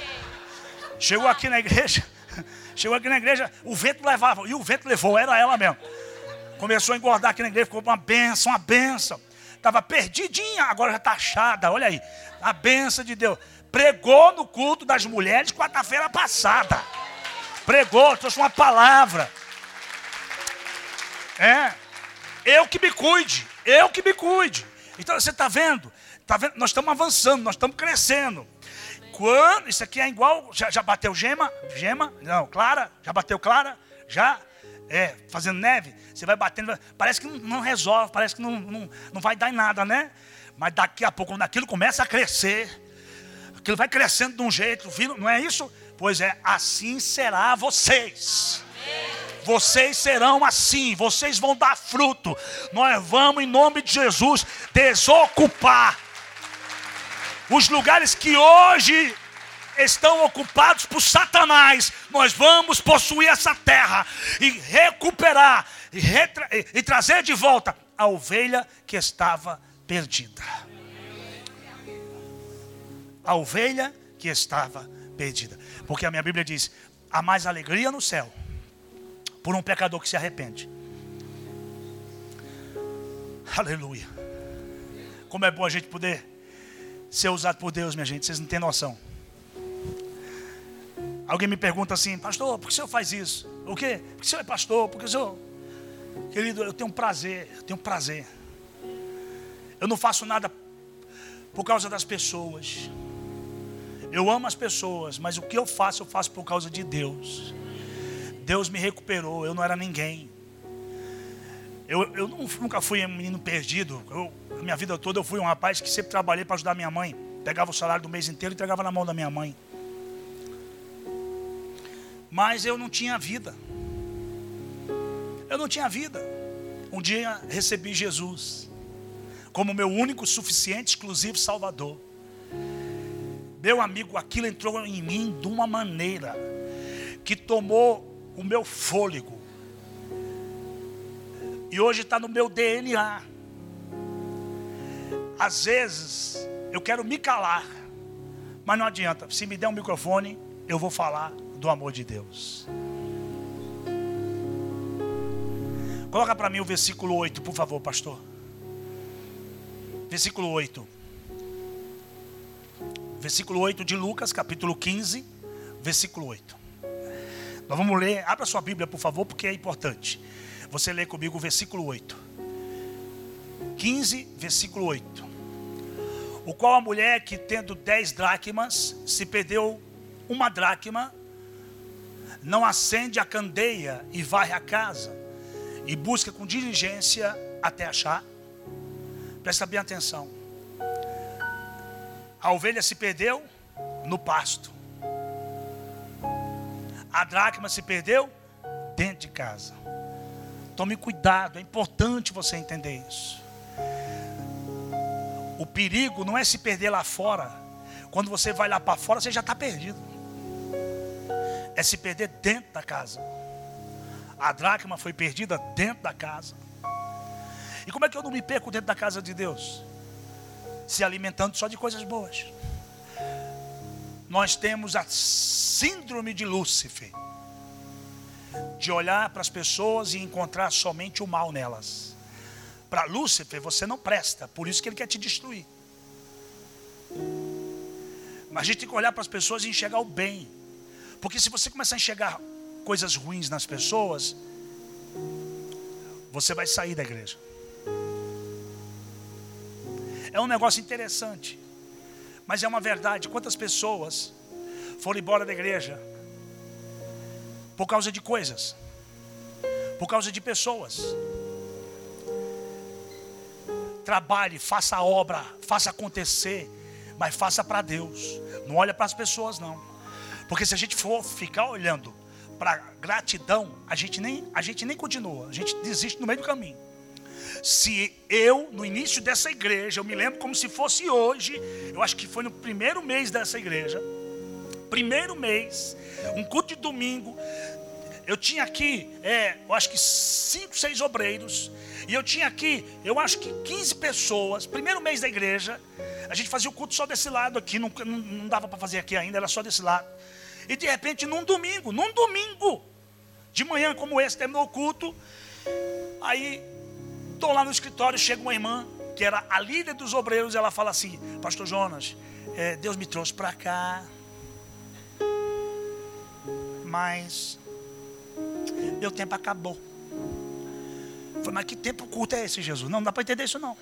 Speaker 2: Chegou aqui na igreja. Chegou aqui na igreja. O vento levava. E o vento levou. Era ela mesmo. Começou a engordar aqui na igreja. Ficou uma benção, uma benção estava perdidinha, agora já está achada. Olha aí, a benção de Deus. Pregou no culto das mulheres quarta-feira passada. Pregou, trouxe uma palavra. É, eu que me cuide, eu que me cuide. Então você está vendo? Tá vendo? Nós estamos avançando, nós estamos crescendo. Quando isso aqui é igual, já, já bateu gema? Gema? Não, clara? Já bateu clara? Já? É, fazendo neve, você vai batendo, parece que não, não resolve, parece que não, não, não vai dar em nada, né? Mas daqui a pouco, quando aquilo começa a crescer, aquilo vai crescendo de um jeito, não é isso? Pois é, assim será vocês. Vocês serão assim, vocês vão dar fruto. Nós vamos, em nome de Jesus, desocupar os lugares que hoje estão ocupados por Satanás, nós vamos possuir essa terra e recuperar e, retra e trazer de volta a ovelha que estava perdida. A ovelha que estava perdida. Porque a minha Bíblia diz: há mais alegria no céu por um pecador que se arrepende. Aleluia. Como é bom a gente poder ser usado por Deus, minha gente, vocês não têm noção. Alguém me pergunta assim, pastor, por que o senhor faz isso? O quê? Porque o senhor é pastor? Porque o senhor. Querido, eu tenho prazer, eu tenho prazer. Eu não faço nada por causa das pessoas. Eu amo as pessoas, mas o que eu faço, eu faço por causa de Deus. Deus me recuperou, eu não era ninguém. Eu, eu nunca fui um menino perdido. Eu, a minha vida toda eu fui um rapaz que sempre trabalhei para ajudar minha mãe. Pegava o salário do mês inteiro e entregava na mão da minha mãe. Mas eu não tinha vida. Eu não tinha vida. Um dia recebi Jesus como meu único, suficiente, exclusivo Salvador. Meu amigo, aquilo entrou em mim de uma maneira que tomou o meu fôlego. E hoje está no meu DNA. Às vezes eu quero me calar, mas não adianta. Se me der um microfone, eu vou falar do amor de Deus. Coloca para mim o versículo 8, por favor, pastor. Versículo 8. Versículo 8 de Lucas, capítulo 15, versículo 8. Nós vamos ler, abra sua Bíblia, por favor, porque é importante. Você lê comigo o versículo 8. 15, versículo 8. O qual a mulher que tendo dez dracmas, se perdeu uma dracma, não acende a candeia e varre a casa, e busca com diligência até achar. Presta bem atenção. A ovelha se perdeu no pasto. A dracma se perdeu dentro de casa. Tome cuidado, é importante você entender isso. O perigo não é se perder lá fora. Quando você vai lá para fora, você já está perdido. É se perder dentro da casa. A dracma foi perdida dentro da casa. E como é que eu não me perco dentro da casa de Deus? Se alimentando só de coisas boas. Nós temos a síndrome de Lúcifer de olhar para as pessoas e encontrar somente o mal nelas. Para Lúcifer você não presta, por isso que ele quer te destruir. Mas a gente tem que olhar para as pessoas e enxergar o bem. Porque se você começar a enxergar coisas ruins nas pessoas, você vai sair da igreja. É um negócio interessante, mas é uma verdade. Quantas pessoas foram embora da igreja por causa de coisas, por causa de pessoas? Trabalhe, faça a obra, faça acontecer, mas faça para Deus. Não olha para as pessoas não. Porque se a gente for ficar olhando para gratidão, a gente nem a gente nem continua, a gente desiste no meio do caminho. Se eu, no início dessa igreja, eu me lembro como se fosse hoje, eu acho que foi no primeiro mês dessa igreja, primeiro mês, um culto de domingo, eu tinha aqui, é, eu acho que cinco, seis obreiros, e eu tinha aqui, eu acho que 15 pessoas, primeiro mês da igreja, a gente fazia o culto só desse lado aqui, não, não, não dava para fazer aqui ainda, era só desse lado. E de repente, num domingo, num domingo, de manhã como esse, terminou o culto, aí estou lá no escritório, chega uma irmã, que era a líder dos obreiros, ela fala assim, pastor Jonas, é, Deus me trouxe para cá, mas meu tempo acabou. Eu falei, mas que tempo curto é esse, Jesus? Não, não dá para entender isso não.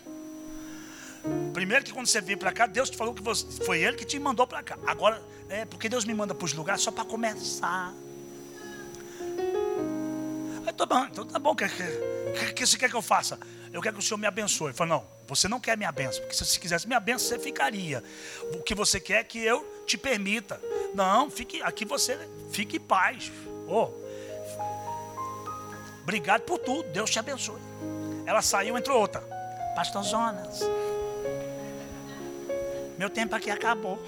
Speaker 2: Primeiro que quando você veio para cá, Deus te falou que você, foi Ele que te mandou para cá. Agora, é porque Deus me manda para os lugares só para começar. Aí, tá bom, então tá bom, o que, que, que você quer que eu faça? Eu quero que o Senhor me abençoe. Ele falou, não, você não quer minha bênção, porque se você quisesse minha bênção, você ficaria. O que você quer é que eu te permita. Não, fique, aqui você fique em paz. Oh, Obrigado por tudo. Deus te abençoe. Ela saiu, entrou outra. Pastor Jonas. Meu tempo aqui acabou.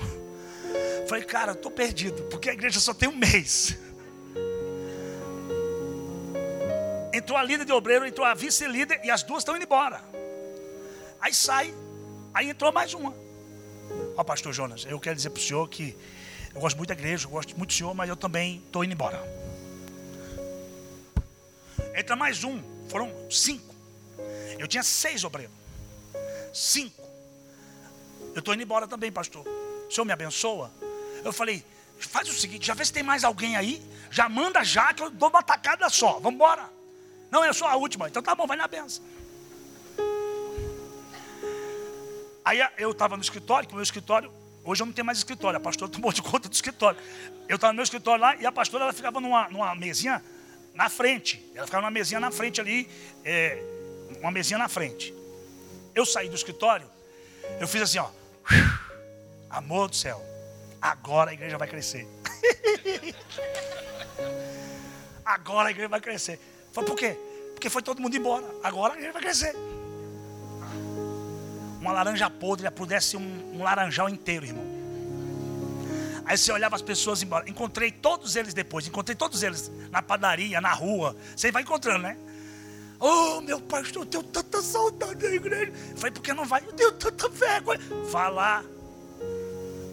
Speaker 2: Falei, cara, eu estou perdido, porque a igreja só tem um mês. Entrou a líder de obreiro, entrou a vice-líder e as duas estão indo embora. Aí sai, aí entrou mais uma. Ó, pastor Jonas, eu quero dizer para o senhor que eu gosto muito da igreja, eu gosto muito do senhor, mas eu também estou indo embora. Entra mais um, foram cinco. Eu tinha seis obreiros. Cinco. Eu estou indo embora também, pastor. O senhor me abençoa? Eu falei, faz o seguinte, já vê se tem mais alguém aí. Já manda já que eu dou uma tacada só. Vamos embora. Não, eu sou a última. Então tá bom, vai na benção. Aí eu estava no escritório, que o meu escritório, hoje eu não tenho mais escritório, a pastora tomou de conta do escritório. Eu estava no meu escritório lá e a pastora ela ficava numa, numa mesinha na frente. Ela ficava numa mesinha na frente ali, é, uma mesinha na frente. Eu saí do escritório, eu fiz assim, ó. Amor do céu, agora a igreja vai crescer. Agora a igreja vai crescer. Foi por quê? Porque foi todo mundo embora. Agora a igreja vai crescer. Uma laranja podre pudesse um, um laranjal inteiro, irmão. Aí você olhava as pessoas embora. Encontrei todos eles depois. Encontrei todos eles na padaria, na rua. Você vai encontrando, né? Oh, meu pastor, eu tenho tanta saudade da igreja. Foi porque não vai. Eu tenho tanta vergonha. Lá.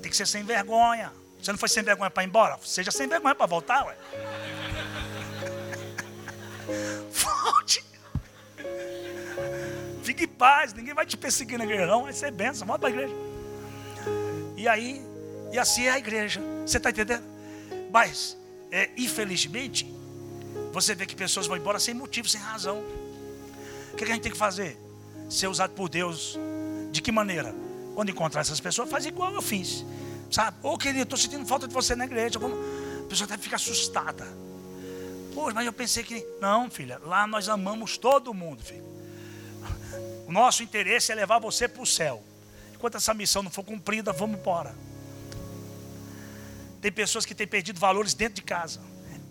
Speaker 2: Tem que ser sem vergonha. Você não foi sem vergonha para ir embora? Seja sem vergonha para voltar, ué. Volte. Fique em paz, ninguém vai te perseguir na igreja, não. Vai ser benção, volta para a igreja. E aí, e assim é a igreja. Você está entendendo? Mas, é, infelizmente, você vê que pessoas vão embora sem motivo, sem razão. O que a gente tem que fazer? Ser usado por Deus. De que maneira? Quando encontrar essas pessoas, faz igual eu fiz. Sabe? Ô oh, querido, estou sentindo falta de você na igreja. A pessoa até fica assustada. Poxa, mas eu pensei que. Não, filha, lá nós amamos todo mundo, filho. O nosso interesse é levar você para o céu. Enquanto essa missão não for cumprida, vamos embora. Tem pessoas que têm perdido valores dentro de casa.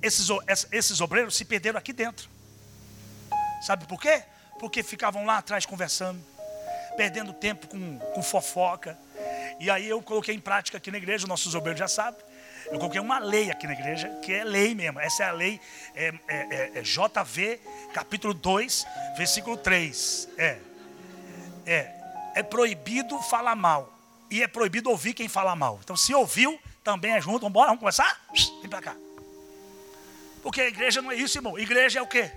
Speaker 2: Esses, esses obreiros se perderam aqui dentro. Sabe por quê? Porque ficavam lá atrás conversando, perdendo tempo com, com fofoca. E aí eu coloquei em prática aqui na igreja, nossos obreiros já sabem. Eu coloquei uma lei aqui na igreja, que é lei mesmo. Essa é a lei é, é, é, é JV, capítulo 2, versículo 3. É. É. É proibido falar mal. E é proibido ouvir quem fala mal. Então, se ouviu, também é junto. Vamos embora, vamos começar? Vem para cá. Porque a igreja não é isso, irmão. Igreja é o quê?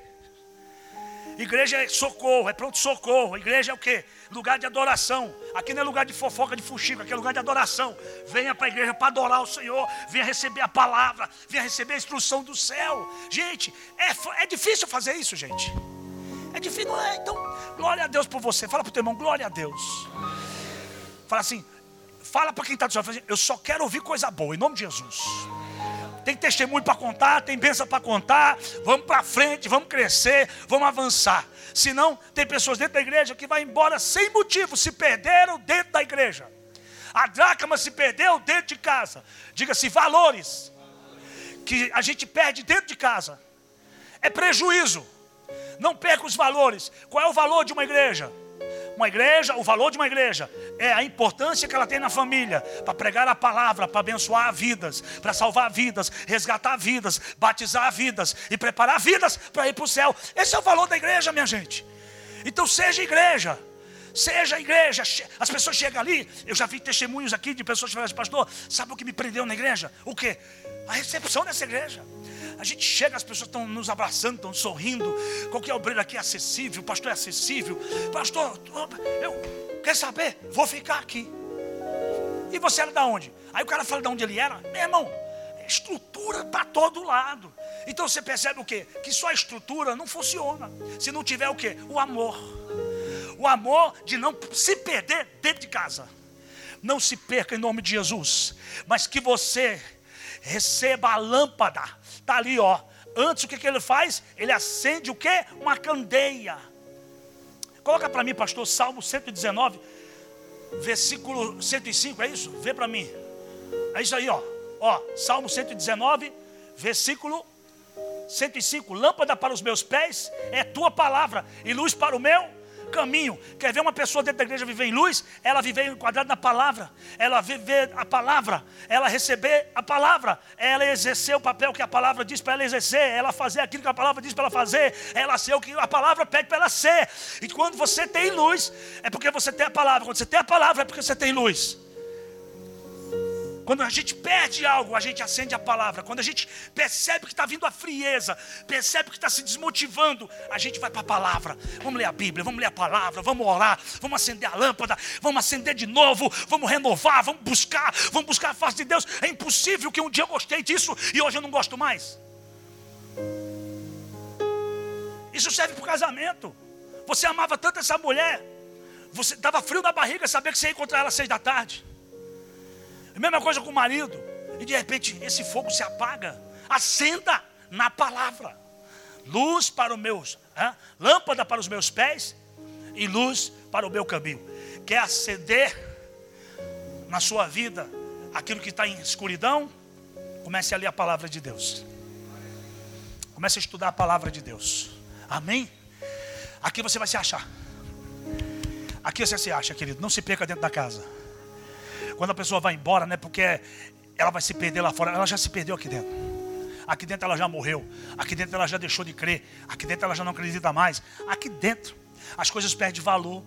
Speaker 2: Igreja é socorro, é pronto-socorro. Igreja é o quê? Lugar de adoração. Aqui não é lugar de fofoca, de fuxico, aqui é lugar de adoração. Venha para a igreja para adorar o Senhor. Venha receber a palavra. Venha receber a instrução do céu. Gente, é, é difícil fazer isso, gente. É difícil, não é? Então, glória a Deus por você. Fala para o teu irmão, glória a Deus. Fala assim, fala para quem está do lado, eu só quero ouvir coisa boa, em nome de Jesus tem testemunho para contar, tem bênção para contar, vamos para frente, vamos crescer, vamos avançar. Senão, tem pessoas dentro da igreja que vão embora sem motivo, se perderam dentro da igreja. A dracma se perdeu dentro de casa. Diga-se valores que a gente perde dentro de casa. É prejuízo. Não perca os valores. Qual é o valor de uma igreja? Uma igreja, o valor de uma igreja é a importância que ela tem na família para pregar a palavra, para abençoar vidas, para salvar vidas, resgatar vidas, batizar vidas e preparar vidas para ir para o céu. Esse é o valor da igreja, minha gente. Então seja igreja. Seja igreja, as pessoas chegam ali. Eu já vi testemunhos aqui de pessoas que falam assim, pastor, sabe o que me prendeu na igreja? O que? A recepção dessa igreja. A gente chega, as pessoas estão nos abraçando, estão sorrindo. Qualquer obreiro aqui é acessível, o pastor é acessível. Pastor, eu quer saber? Vou ficar aqui. E você era da onde? Aí o cara fala de onde ele era. Meu irmão, estrutura para todo lado. Então você percebe o quê? Que só a estrutura não funciona. Se não tiver o quê? O amor. O amor de não se perder dentro de casa. Não se perca em nome de Jesus. Mas que você receba a lâmpada. Está ali, ó. Antes o que, que ele faz? Ele acende o que? Uma candeia. Coloca para mim, pastor, Salmo 119, versículo 105, é isso? Vê para mim. É isso aí, ó. Ó, Salmo 119, versículo 105. Lâmpada para os meus pés é tua palavra e luz para o meu caminho. Quer ver uma pessoa dentro da igreja viver em luz? Ela viver enquadrada na palavra, ela viver a palavra, ela receber a palavra, ela exercer o papel que a palavra diz para ela exercer, ela fazer aquilo que a palavra diz para ela fazer, ela ser o que a palavra pede para ela ser. E quando você tem luz, é porque você tem a palavra. Quando você tem a palavra, é porque você tem luz. Quando a gente perde algo, a gente acende a palavra. Quando a gente percebe que está vindo a frieza, percebe que está se desmotivando, a gente vai para a palavra. Vamos ler a Bíblia, vamos ler a palavra, vamos orar, vamos acender a lâmpada, vamos acender de novo, vamos renovar, vamos buscar, vamos buscar a face de Deus. É impossível que um dia eu gostei disso e hoje eu não gosto mais. Isso serve para o casamento. Você amava tanto essa mulher, você dava frio na barriga saber que você ia encontrar ela às seis da tarde. A mesma coisa com o marido. E de repente esse fogo se apaga. Acenda na palavra. Luz para os meus, hein? lâmpada para os meus pés e luz para o meu caminho. Quer acender na sua vida aquilo que está em escuridão? Comece a ler a palavra de Deus. Comece a estudar a palavra de Deus. Amém? Aqui você vai se achar. Aqui você se acha, querido. Não se perca dentro da casa. Quando a pessoa vai embora, não é porque ela vai se perder lá fora, ela já se perdeu aqui dentro. Aqui dentro ela já morreu. Aqui dentro ela já deixou de crer. Aqui dentro ela já não acredita mais. Aqui dentro as coisas perdem valor.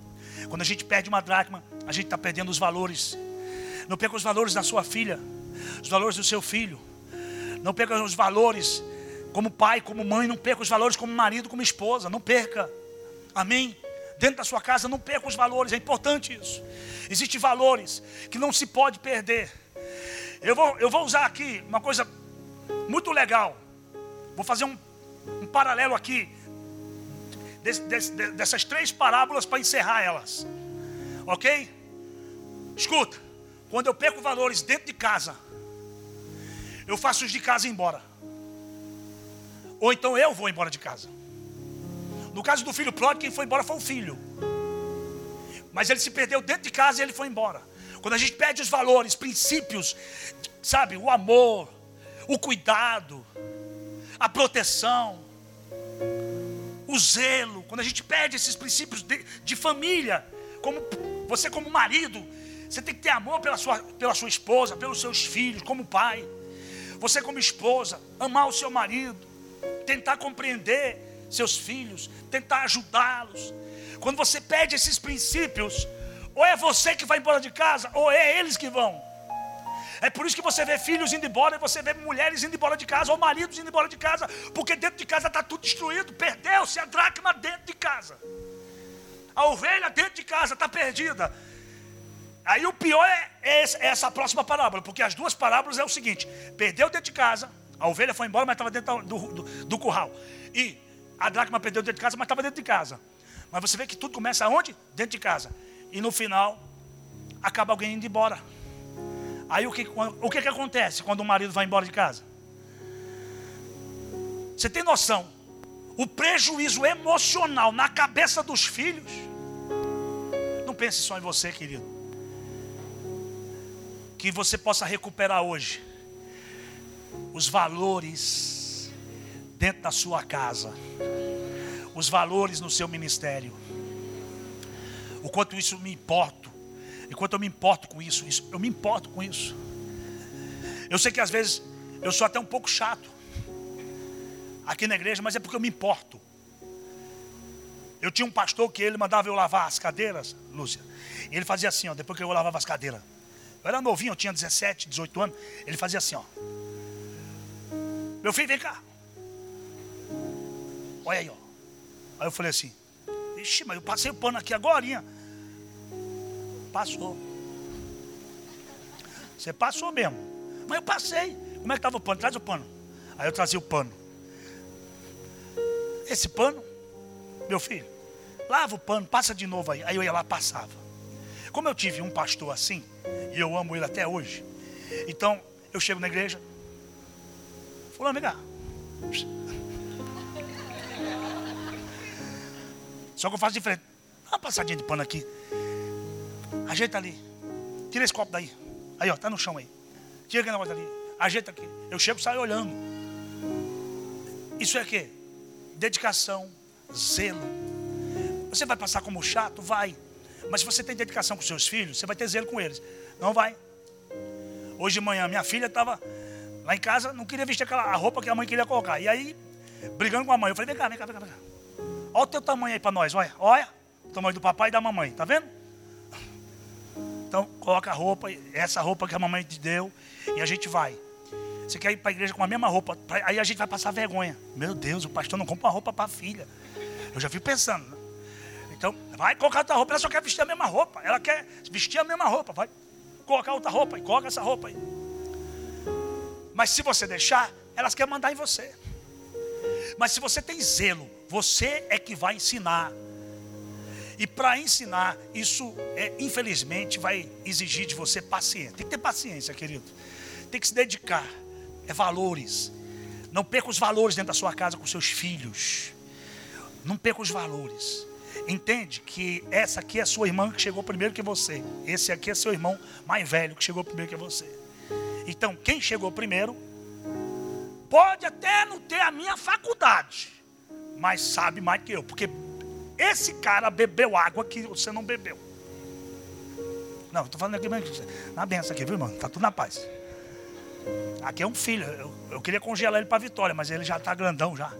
Speaker 2: Quando a gente perde uma dracma, a gente está perdendo os valores. Não perca os valores da sua filha, os valores do seu filho. Não perca os valores como pai, como mãe. Não perca os valores como marido, como esposa. Não perca. Amém? Dentro da sua casa, não perca os valores. É importante isso. Existem valores que não se pode perder. Eu vou, eu vou usar aqui uma coisa muito legal. Vou fazer um, um paralelo aqui dessas três parábolas para encerrar elas. Ok? Escuta, quando eu perco valores dentro de casa, eu faço os de casa embora. Ou então eu vou embora de casa. No caso do filho pródigo, quem foi embora foi o filho. Mas ele se perdeu dentro de casa e ele foi embora. Quando a gente perde os valores, princípios, sabe, o amor, o cuidado, a proteção, o zelo, quando a gente perde esses princípios de, de família, como você como marido, você tem que ter amor pela sua, pela sua esposa, pelos seus filhos, como pai. Você como esposa, amar o seu marido, tentar compreender seus filhos, tentar ajudá-los. Quando você perde esses princípios, ou é você que vai embora de casa, ou é eles que vão. É por isso que você vê filhos indo embora, e você vê mulheres indo embora de casa, ou maridos indo embora de casa, porque dentro de casa está tudo destruído, perdeu-se a dracma dentro de casa. A ovelha dentro de casa está perdida. Aí o pior é, é, é essa próxima parábola, porque as duas parábolas é o seguinte: perdeu dentro de casa, a ovelha foi embora, mas estava dentro do, do, do, curral. E a dracma perdeu dentro de casa, mas estava dentro de casa. Mas você vê que tudo começa aonde? Dentro de casa. E no final, acaba alguém indo embora. Aí o que, o que, que acontece quando o marido vai embora de casa? Você tem noção? O prejuízo emocional na cabeça dos filhos. Não pense só em você, querido. Que você possa recuperar hoje os valores dentro da sua casa, os valores no seu ministério. O quanto isso me importa Enquanto eu me importo com isso, isso, eu me importo com isso. Eu sei que às vezes eu sou até um pouco chato aqui na igreja, mas é porque eu me importo. Eu tinha um pastor que ele mandava eu lavar as cadeiras, Lúcia. E ele fazia assim, ó, depois que eu lavava as cadeiras. Eu era novinho, eu tinha 17, 18 anos. Ele fazia assim, ó. Meu filho, vem cá. Olha aí, ó. Aí eu falei assim, ixi, mas eu passei o pano aqui agora. Passou. Você passou mesmo. Mas eu passei. Como é que estava o pano? Traz o pano. Aí eu trazia o pano. Esse pano, meu filho, lava o pano, passa de novo aí. Aí eu ia lá, passava. Como eu tive um pastor assim, e eu amo ele até hoje, então eu chego na igreja, fulano, vem cá. Só que eu faço diferente. Dá uma passadinha de pano aqui. Ajeita ali. Tira esse copo daí. Aí, ó, tá no chão aí. Tira aquele negócio ali. Ajeita aqui. Eu chego e saio olhando. Isso é quê? Dedicação, zelo. Você vai passar como chato? Vai. Mas se você tem dedicação com seus filhos, você vai ter zelo com eles. Não vai. Hoje de manhã, minha filha estava lá em casa, não queria vestir aquela roupa que a mãe queria colocar. E aí, brigando com a mãe, eu falei: vem cá, vem cá, vem cá. Vem cá. Olha o teu tamanho aí para nós, olha. Olha. O tamanho do papai e da mamãe, tá vendo? Então, coloca a roupa, essa roupa que a mamãe te deu, e a gente vai. Você quer ir para a igreja com a mesma roupa, aí a gente vai passar vergonha. Meu Deus, o pastor não compra uma roupa para a filha. Eu já fui pensando. Né? Então, vai colocar outra roupa, ela só quer vestir a mesma roupa. Ela quer vestir a mesma roupa, vai colocar outra roupa e coloca essa roupa aí. Mas se você deixar, elas querem mandar em você. Mas se você tem zelo, você é que vai ensinar e para ensinar, isso é, infelizmente vai exigir de você paciência. Tem que ter paciência, querido. Tem que se dedicar. É valores. Não perca os valores dentro da sua casa com seus filhos. Não perca os valores. Entende que essa aqui é a sua irmã que chegou primeiro que você. Esse aqui é seu irmão mais velho que chegou primeiro que você. Então, quem chegou primeiro pode até não ter a minha faculdade, mas sabe mais que eu, porque esse cara bebeu água que você não bebeu. Não, estou falando aqui na benção aqui, viu, irmão? Está tudo na paz. Aqui é um filho. Eu, eu queria congelar ele para Vitória, mas ele já está grandão já.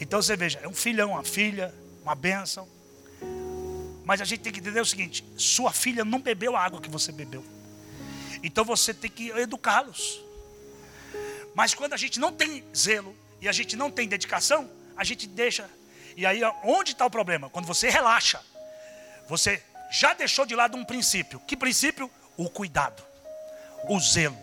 Speaker 2: Então você veja, é um filhão, uma filha, uma benção. Mas a gente tem que entender o seguinte: sua filha não bebeu a água que você bebeu. Então você tem que educá-los. Mas quando a gente não tem zelo e a gente não tem dedicação, a gente deixa. E aí, onde está o problema? Quando você relaxa, você já deixou de lado um princípio. Que princípio? O cuidado, o zelo.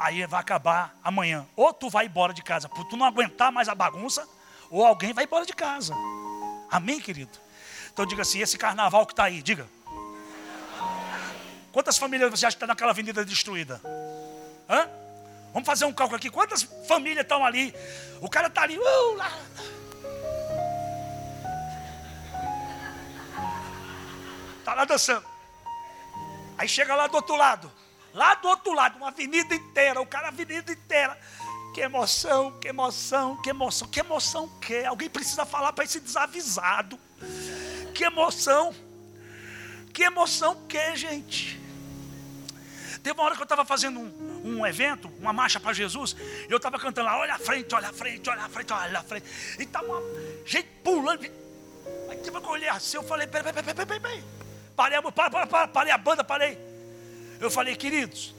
Speaker 2: Aí vai acabar amanhã. Ou tu vai embora de casa por tu não aguentar mais a bagunça, ou alguém vai embora de casa. Amém, querido? Então diga assim: esse carnaval que está aí, diga. Quantas famílias você acha que está naquela avenida destruída? Hã? Vamos fazer um cálculo aqui. Quantas famílias estão ali? O cara está ali. Uh, lá. Está lá dançando. Aí chega lá do outro lado. Lá do outro lado, uma avenida inteira. O cara, avenida inteira. Que emoção, que emoção, que emoção. Que emoção que? Alguém precisa falar para esse desavisado. Que emoção. Que emoção que, gente? Teve uma hora que eu estava fazendo um, um, evento, uma marcha para Jesus, eu estava cantando lá, olha a frente, olha a frente, olha a frente, olha a frente. E estava uma gente pulando. Aí tive que olhar assim, eu falei, peraí, peraí, peraí, peraí, peraí. Parei, parei, parei, parei a banda, parei. Eu falei, queridos,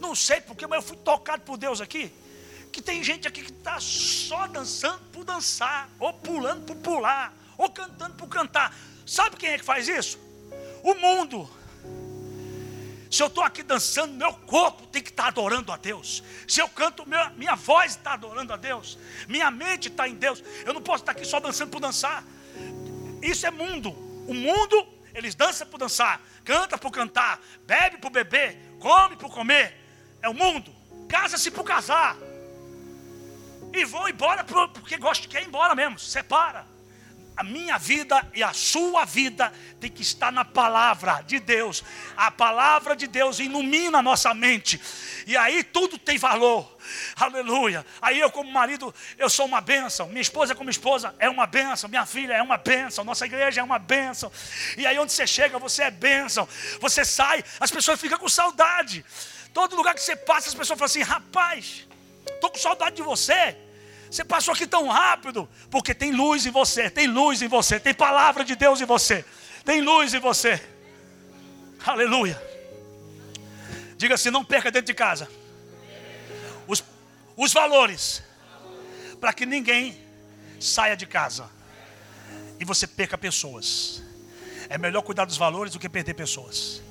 Speaker 2: não sei porque, mas eu fui tocado por Deus aqui. Que tem gente aqui que está só dançando por dançar, ou pulando por pular, ou cantando por cantar. Sabe quem é que faz isso? O mundo. Se eu estou aqui dançando, meu corpo tem que estar tá adorando a Deus. Se eu canto, minha, minha voz está adorando a Deus. Minha mente está em Deus. Eu não posso estar aqui só dançando por dançar. Isso é mundo. O mundo, eles dançam por dançar, canta por cantar, bebe por beber, come por comer. É o mundo. Casa-se por casar. E vão embora porque gosta, quer ir embora mesmo. Separa a minha vida e a sua vida tem que estar na palavra de Deus. A palavra de Deus ilumina a nossa mente. E aí tudo tem valor. Aleluia. Aí eu como marido, eu sou uma bênção. Minha esposa como esposa é uma bênção. Minha filha é uma bênção. Nossa igreja é uma bênção. E aí onde você chega, você é bênção. Você sai, as pessoas ficam com saudade. Todo lugar que você passa, as pessoas falam assim: rapaz, estou com saudade de você. Você passou aqui tão rápido, porque tem luz em você, tem luz em você, tem palavra de Deus em você, tem luz em você. Aleluia. Diga assim: não perca dentro de casa os, os valores, para que ninguém saia de casa e você perca pessoas. É melhor cuidar dos valores do que perder pessoas.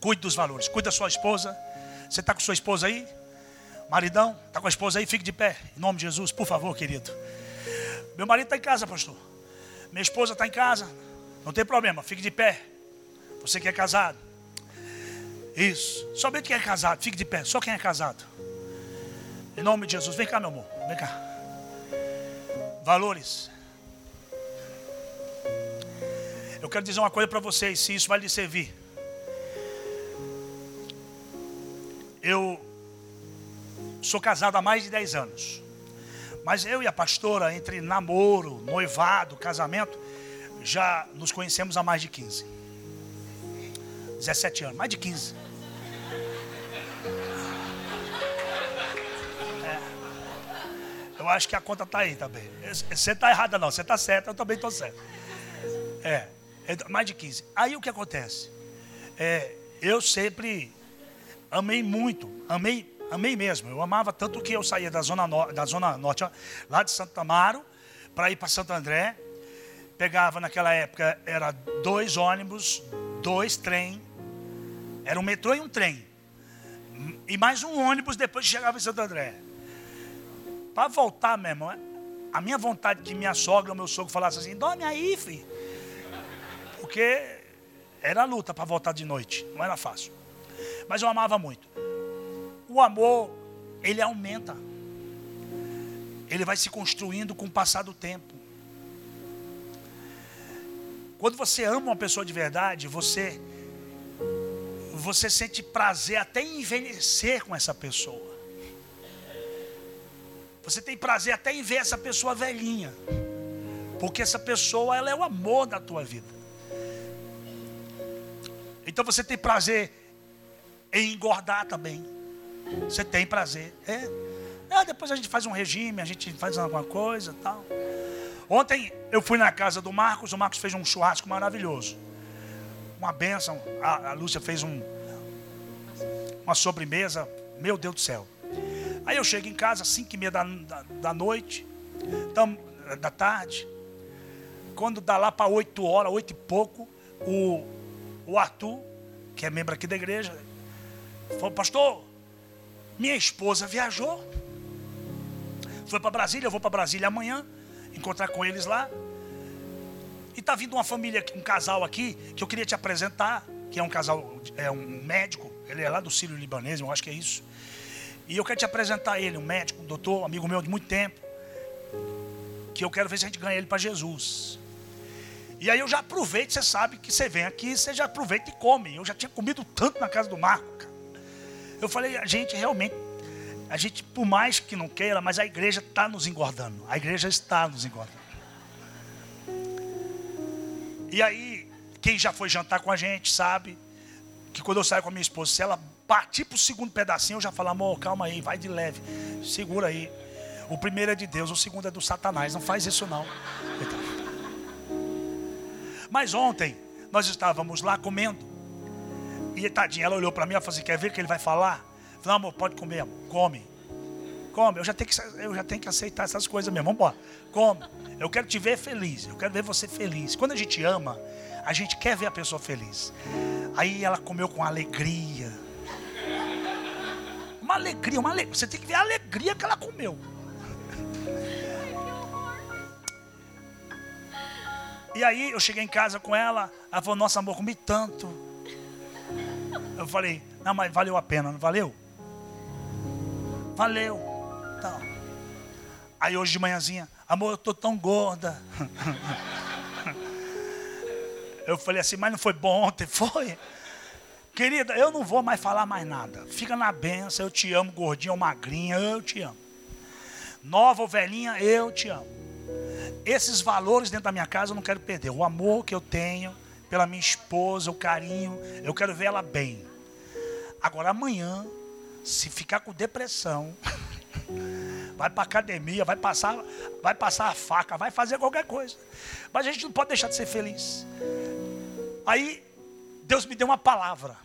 Speaker 2: Cuide dos valores, cuide da sua esposa. Você está com sua esposa aí? Maridão, está com a esposa aí? Fique de pé, em nome de Jesus, por favor, querido. Meu marido está em casa, pastor. Minha esposa está em casa. Não tem problema, fique de pé. Você que é casado. Isso. Somente quem é casado, fique de pé. Só quem é casado. Em nome de Jesus. Vem cá, meu amor. Vem cá. Valores. Eu quero dizer uma coisa para vocês, se isso vai lhe servir. Eu Sou casado há mais de 10 anos. Mas eu e a pastora, entre namoro, noivado, casamento, já nos conhecemos há mais de 15. 17 anos, mais de 15. É. Eu acho que a conta está aí também. Você está errada não, você está certa, eu também estou certo. É, é, mais de 15. Aí o que acontece? É, eu sempre amei muito, amei Amei mesmo. Eu amava tanto que eu saía da zona, no, da zona norte, lá de Santo Amaro, para ir para Santo André. Pegava naquela época, era dois ônibus, dois trem. Era um metrô e um trem. E mais um ônibus depois que chegava em Santo André. Para voltar, meu irmão, a minha vontade de minha sogra ou meu sogro falasse assim, dorme aí, filho. Porque era luta para voltar de noite, não era fácil. Mas eu amava muito o amor, ele aumenta. Ele vai se construindo com o passar do tempo. Quando você ama uma pessoa de verdade, você você sente prazer até em envelhecer com essa pessoa. Você tem prazer até em ver essa pessoa velhinha. Porque essa pessoa, ela é o amor da tua vida. Então você tem prazer em engordar também. Você tem prazer. É. Ah, depois a gente faz um regime, a gente faz alguma coisa tal. Ontem eu fui na casa do Marcos, o Marcos fez um churrasco maravilhoso. Uma benção. A, a Lúcia fez um, uma sobremesa. Meu Deus do céu. Aí eu chego em casa às 5 e meia da, da, da noite, então, da tarde. Quando dá lá para 8 horas, 8 e pouco, o, o Arthur, que é membro aqui da igreja, falou, pastor, minha esposa viajou. Foi para Brasília, eu vou para Brasília amanhã, encontrar com eles lá. E tá vindo uma família, um casal aqui, que eu queria te apresentar, que é um casal, é um médico, ele é lá do Sírio Libanês, eu acho que é isso. E eu quero te apresentar ele, um médico, um doutor, amigo meu de muito tempo. Que eu quero ver se a gente ganha ele para Jesus. E aí eu já aproveito, você sabe que você vem aqui, você já aproveita e come. Eu já tinha comido tanto na casa do Marco. Eu falei, a gente realmente, a gente, por mais que não queira, mas a igreja está nos engordando. A igreja está nos engordando. E aí, quem já foi jantar com a gente sabe que quando eu saio com a minha esposa, se ela partir para o segundo pedacinho, eu já falo, amor, calma aí, vai de leve, segura aí. O primeiro é de Deus, o segundo é do Satanás, não faz isso não. Mas ontem, nós estávamos lá comendo, e tadinha, ela olhou para mim e falou assim, quer ver que ele vai falar? Eu falei, amor, pode comer, amor. come. Come, eu já, tenho que, eu já tenho que aceitar essas coisas mesmo, vamos embora. Come, eu quero te ver feliz, eu quero ver você feliz. Quando a gente ama, a gente quer ver a pessoa feliz. Aí ela comeu com alegria, uma alegria, uma alegria. Você tem que ver a alegria que ela comeu. E aí eu cheguei em casa com ela, ela falou, nossa amor, comi tanto. Eu falei, não, mas valeu a pena, não valeu? Valeu. Então. Aí hoje de manhãzinha, amor, eu tô tão gorda. Eu falei assim, mas não foi bom ontem? Foi. Querida, eu não vou mais falar mais nada. Fica na benção, eu te amo, gordinha ou magrinha, eu te amo. Nova ou velhinha, eu te amo. Esses valores dentro da minha casa eu não quero perder. O amor que eu tenho pela minha esposa, o carinho, eu quero ver ela bem. Agora amanhã, se ficar com depressão, vai para academia, vai passar, vai passar a faca, vai fazer qualquer coisa. Mas a gente não pode deixar de ser feliz. Aí Deus me deu uma palavra.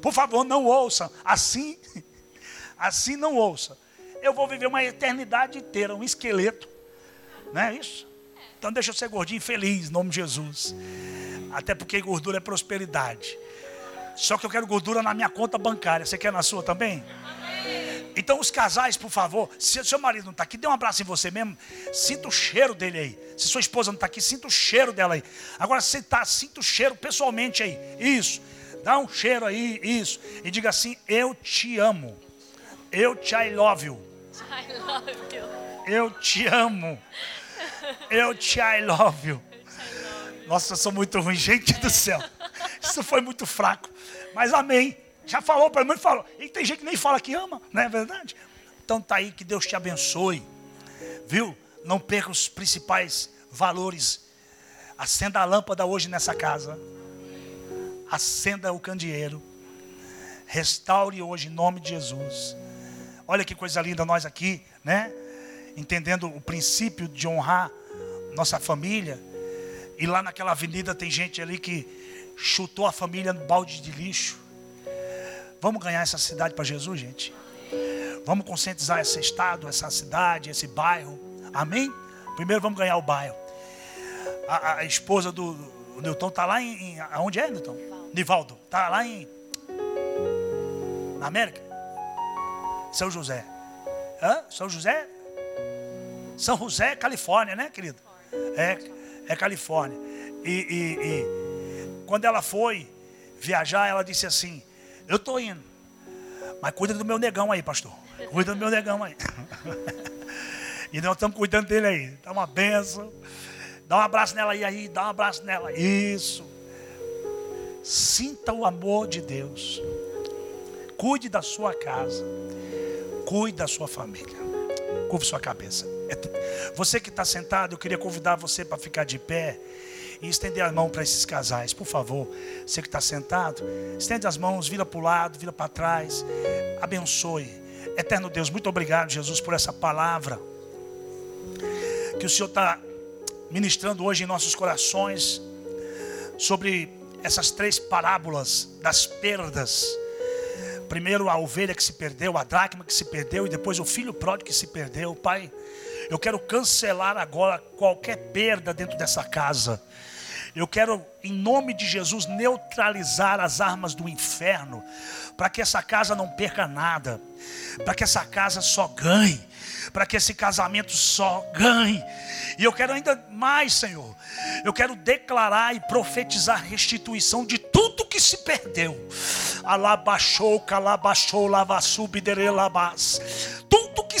Speaker 2: Por favor, não ouçam. Assim, assim não ouça. Eu vou viver uma eternidade inteira, um esqueleto. Não é isso? Então deixa eu ser gordinho feliz, em nome de Jesus. Até porque gordura é prosperidade. Só que eu quero gordura na minha conta bancária. Você quer na sua também? Então, os casais, por favor, se seu marido não está aqui, dê um abraço em você mesmo. Sinta o cheiro dele aí. Se sua esposa não está aqui, sinta o cheiro dela aí. Agora, se está, sinta o cheiro pessoalmente aí. Isso. Dá um cheiro aí, isso. E diga assim: Eu te amo. Eu te I love you. I love you. Eu te amo. Eu te I love you. Nossa, eu sou muito ruim, gente do céu. Isso foi muito fraco. Mas amém. Já falou, pelo menos falou. E tem gente que nem fala que ama, não é verdade? Então tá aí, que Deus te abençoe. Viu? Não perca os principais valores. Acenda a lâmpada hoje nessa casa. Acenda o candeeiro. Restaure hoje em nome de Jesus. Olha que coisa linda nós aqui, né? Entendendo o princípio de honrar nossa família. E lá naquela avenida tem gente ali que chutou a família no balde de lixo. Vamos ganhar essa cidade para Jesus, gente? Vamos conscientizar esse estado, essa cidade, esse bairro. Amém? Primeiro vamos ganhar o bairro. A, a esposa do, Newton está lá em, em. Aonde é, Newton? Nivaldo. Está lá em. Na América? São José. Hã? São José? São José, Califórnia, né, querido? É, é Califórnia. E, e, e quando ela foi viajar, ela disse assim: eu estou indo. Mas cuida do meu negão aí, pastor. Cuida do meu negão aí. e nós estamos cuidando dele aí. Dá uma benção. Dá um abraço nela aí, aí. Dá um abraço nela. Isso. Sinta o amor de Deus. Cuide da sua casa. Cuide da sua família. Curve sua cabeça. Você que está sentado, eu queria convidar você para ficar de pé e estender a mão para esses casais, por favor. Você que está sentado, estende as mãos, vira para o lado, vira para trás. Abençoe. Eterno Deus, muito obrigado, Jesus, por essa palavra que o Senhor está ministrando hoje em nossos corações sobre essas três parábolas das perdas. Primeiro a ovelha que se perdeu, a dracma que se perdeu e depois o filho pródigo que se perdeu. Pai, eu quero cancelar agora qualquer perda dentro dessa casa. Eu quero, em nome de Jesus, neutralizar as armas do inferno, para que essa casa não perca nada, para que essa casa só ganhe, para que esse casamento só ganhe. E eu quero ainda mais, Senhor, eu quero declarar e profetizar restituição de tudo que se perdeu. Alabachou, calabachou, lavassubiderelabás.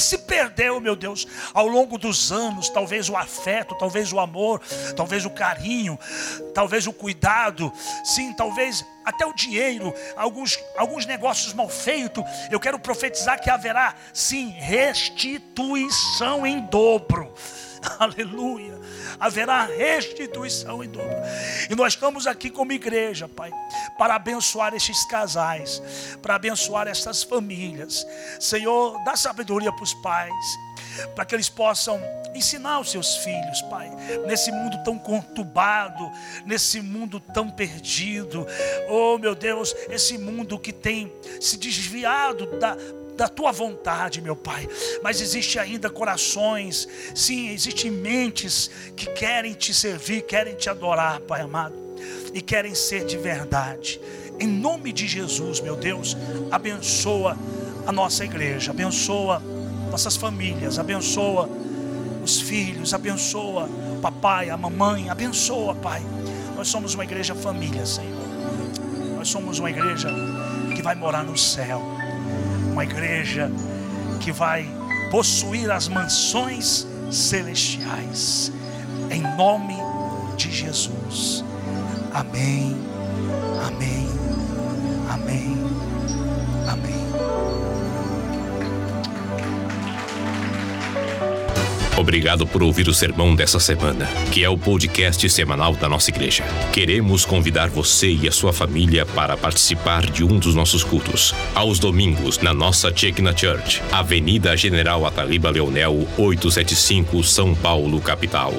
Speaker 2: Se perdeu, meu Deus, ao longo dos anos, talvez o afeto, talvez o amor, talvez o carinho, talvez o cuidado, sim, talvez até o dinheiro, alguns, alguns negócios mal feitos. Eu quero profetizar que haverá, sim, restituição em dobro. Aleluia. Haverá restituição em dobro. E nós estamos aqui como igreja, Pai, para abençoar estes casais, para abençoar essas famílias. Senhor, dá sabedoria para os pais, para que eles possam ensinar os seus filhos, Pai, nesse mundo tão conturbado, nesse mundo tão perdido. Oh, meu Deus, esse mundo que tem se desviado da da tua vontade, meu Pai. Mas existe ainda corações, sim, existem mentes que querem te servir, querem te adorar, Pai amado, e querem ser de verdade. Em nome de Jesus, meu Deus, abençoa a nossa igreja, abençoa nossas famílias, abençoa os filhos, abençoa o papai, a mamãe, abençoa, Pai. Nós somos uma igreja família, Senhor. Nós somos uma igreja que vai morar no céu uma igreja que vai possuir as mansões celestiais. Em nome de Jesus. Amém. Amém. Amém.
Speaker 1: Obrigado por ouvir o sermão dessa semana, que é o podcast semanal da nossa igreja. Queremos convidar você e a sua família para participar de um dos nossos cultos, aos domingos, na nossa Chekna Church, Avenida General Ataliba Leonel, 875, São Paulo, capital.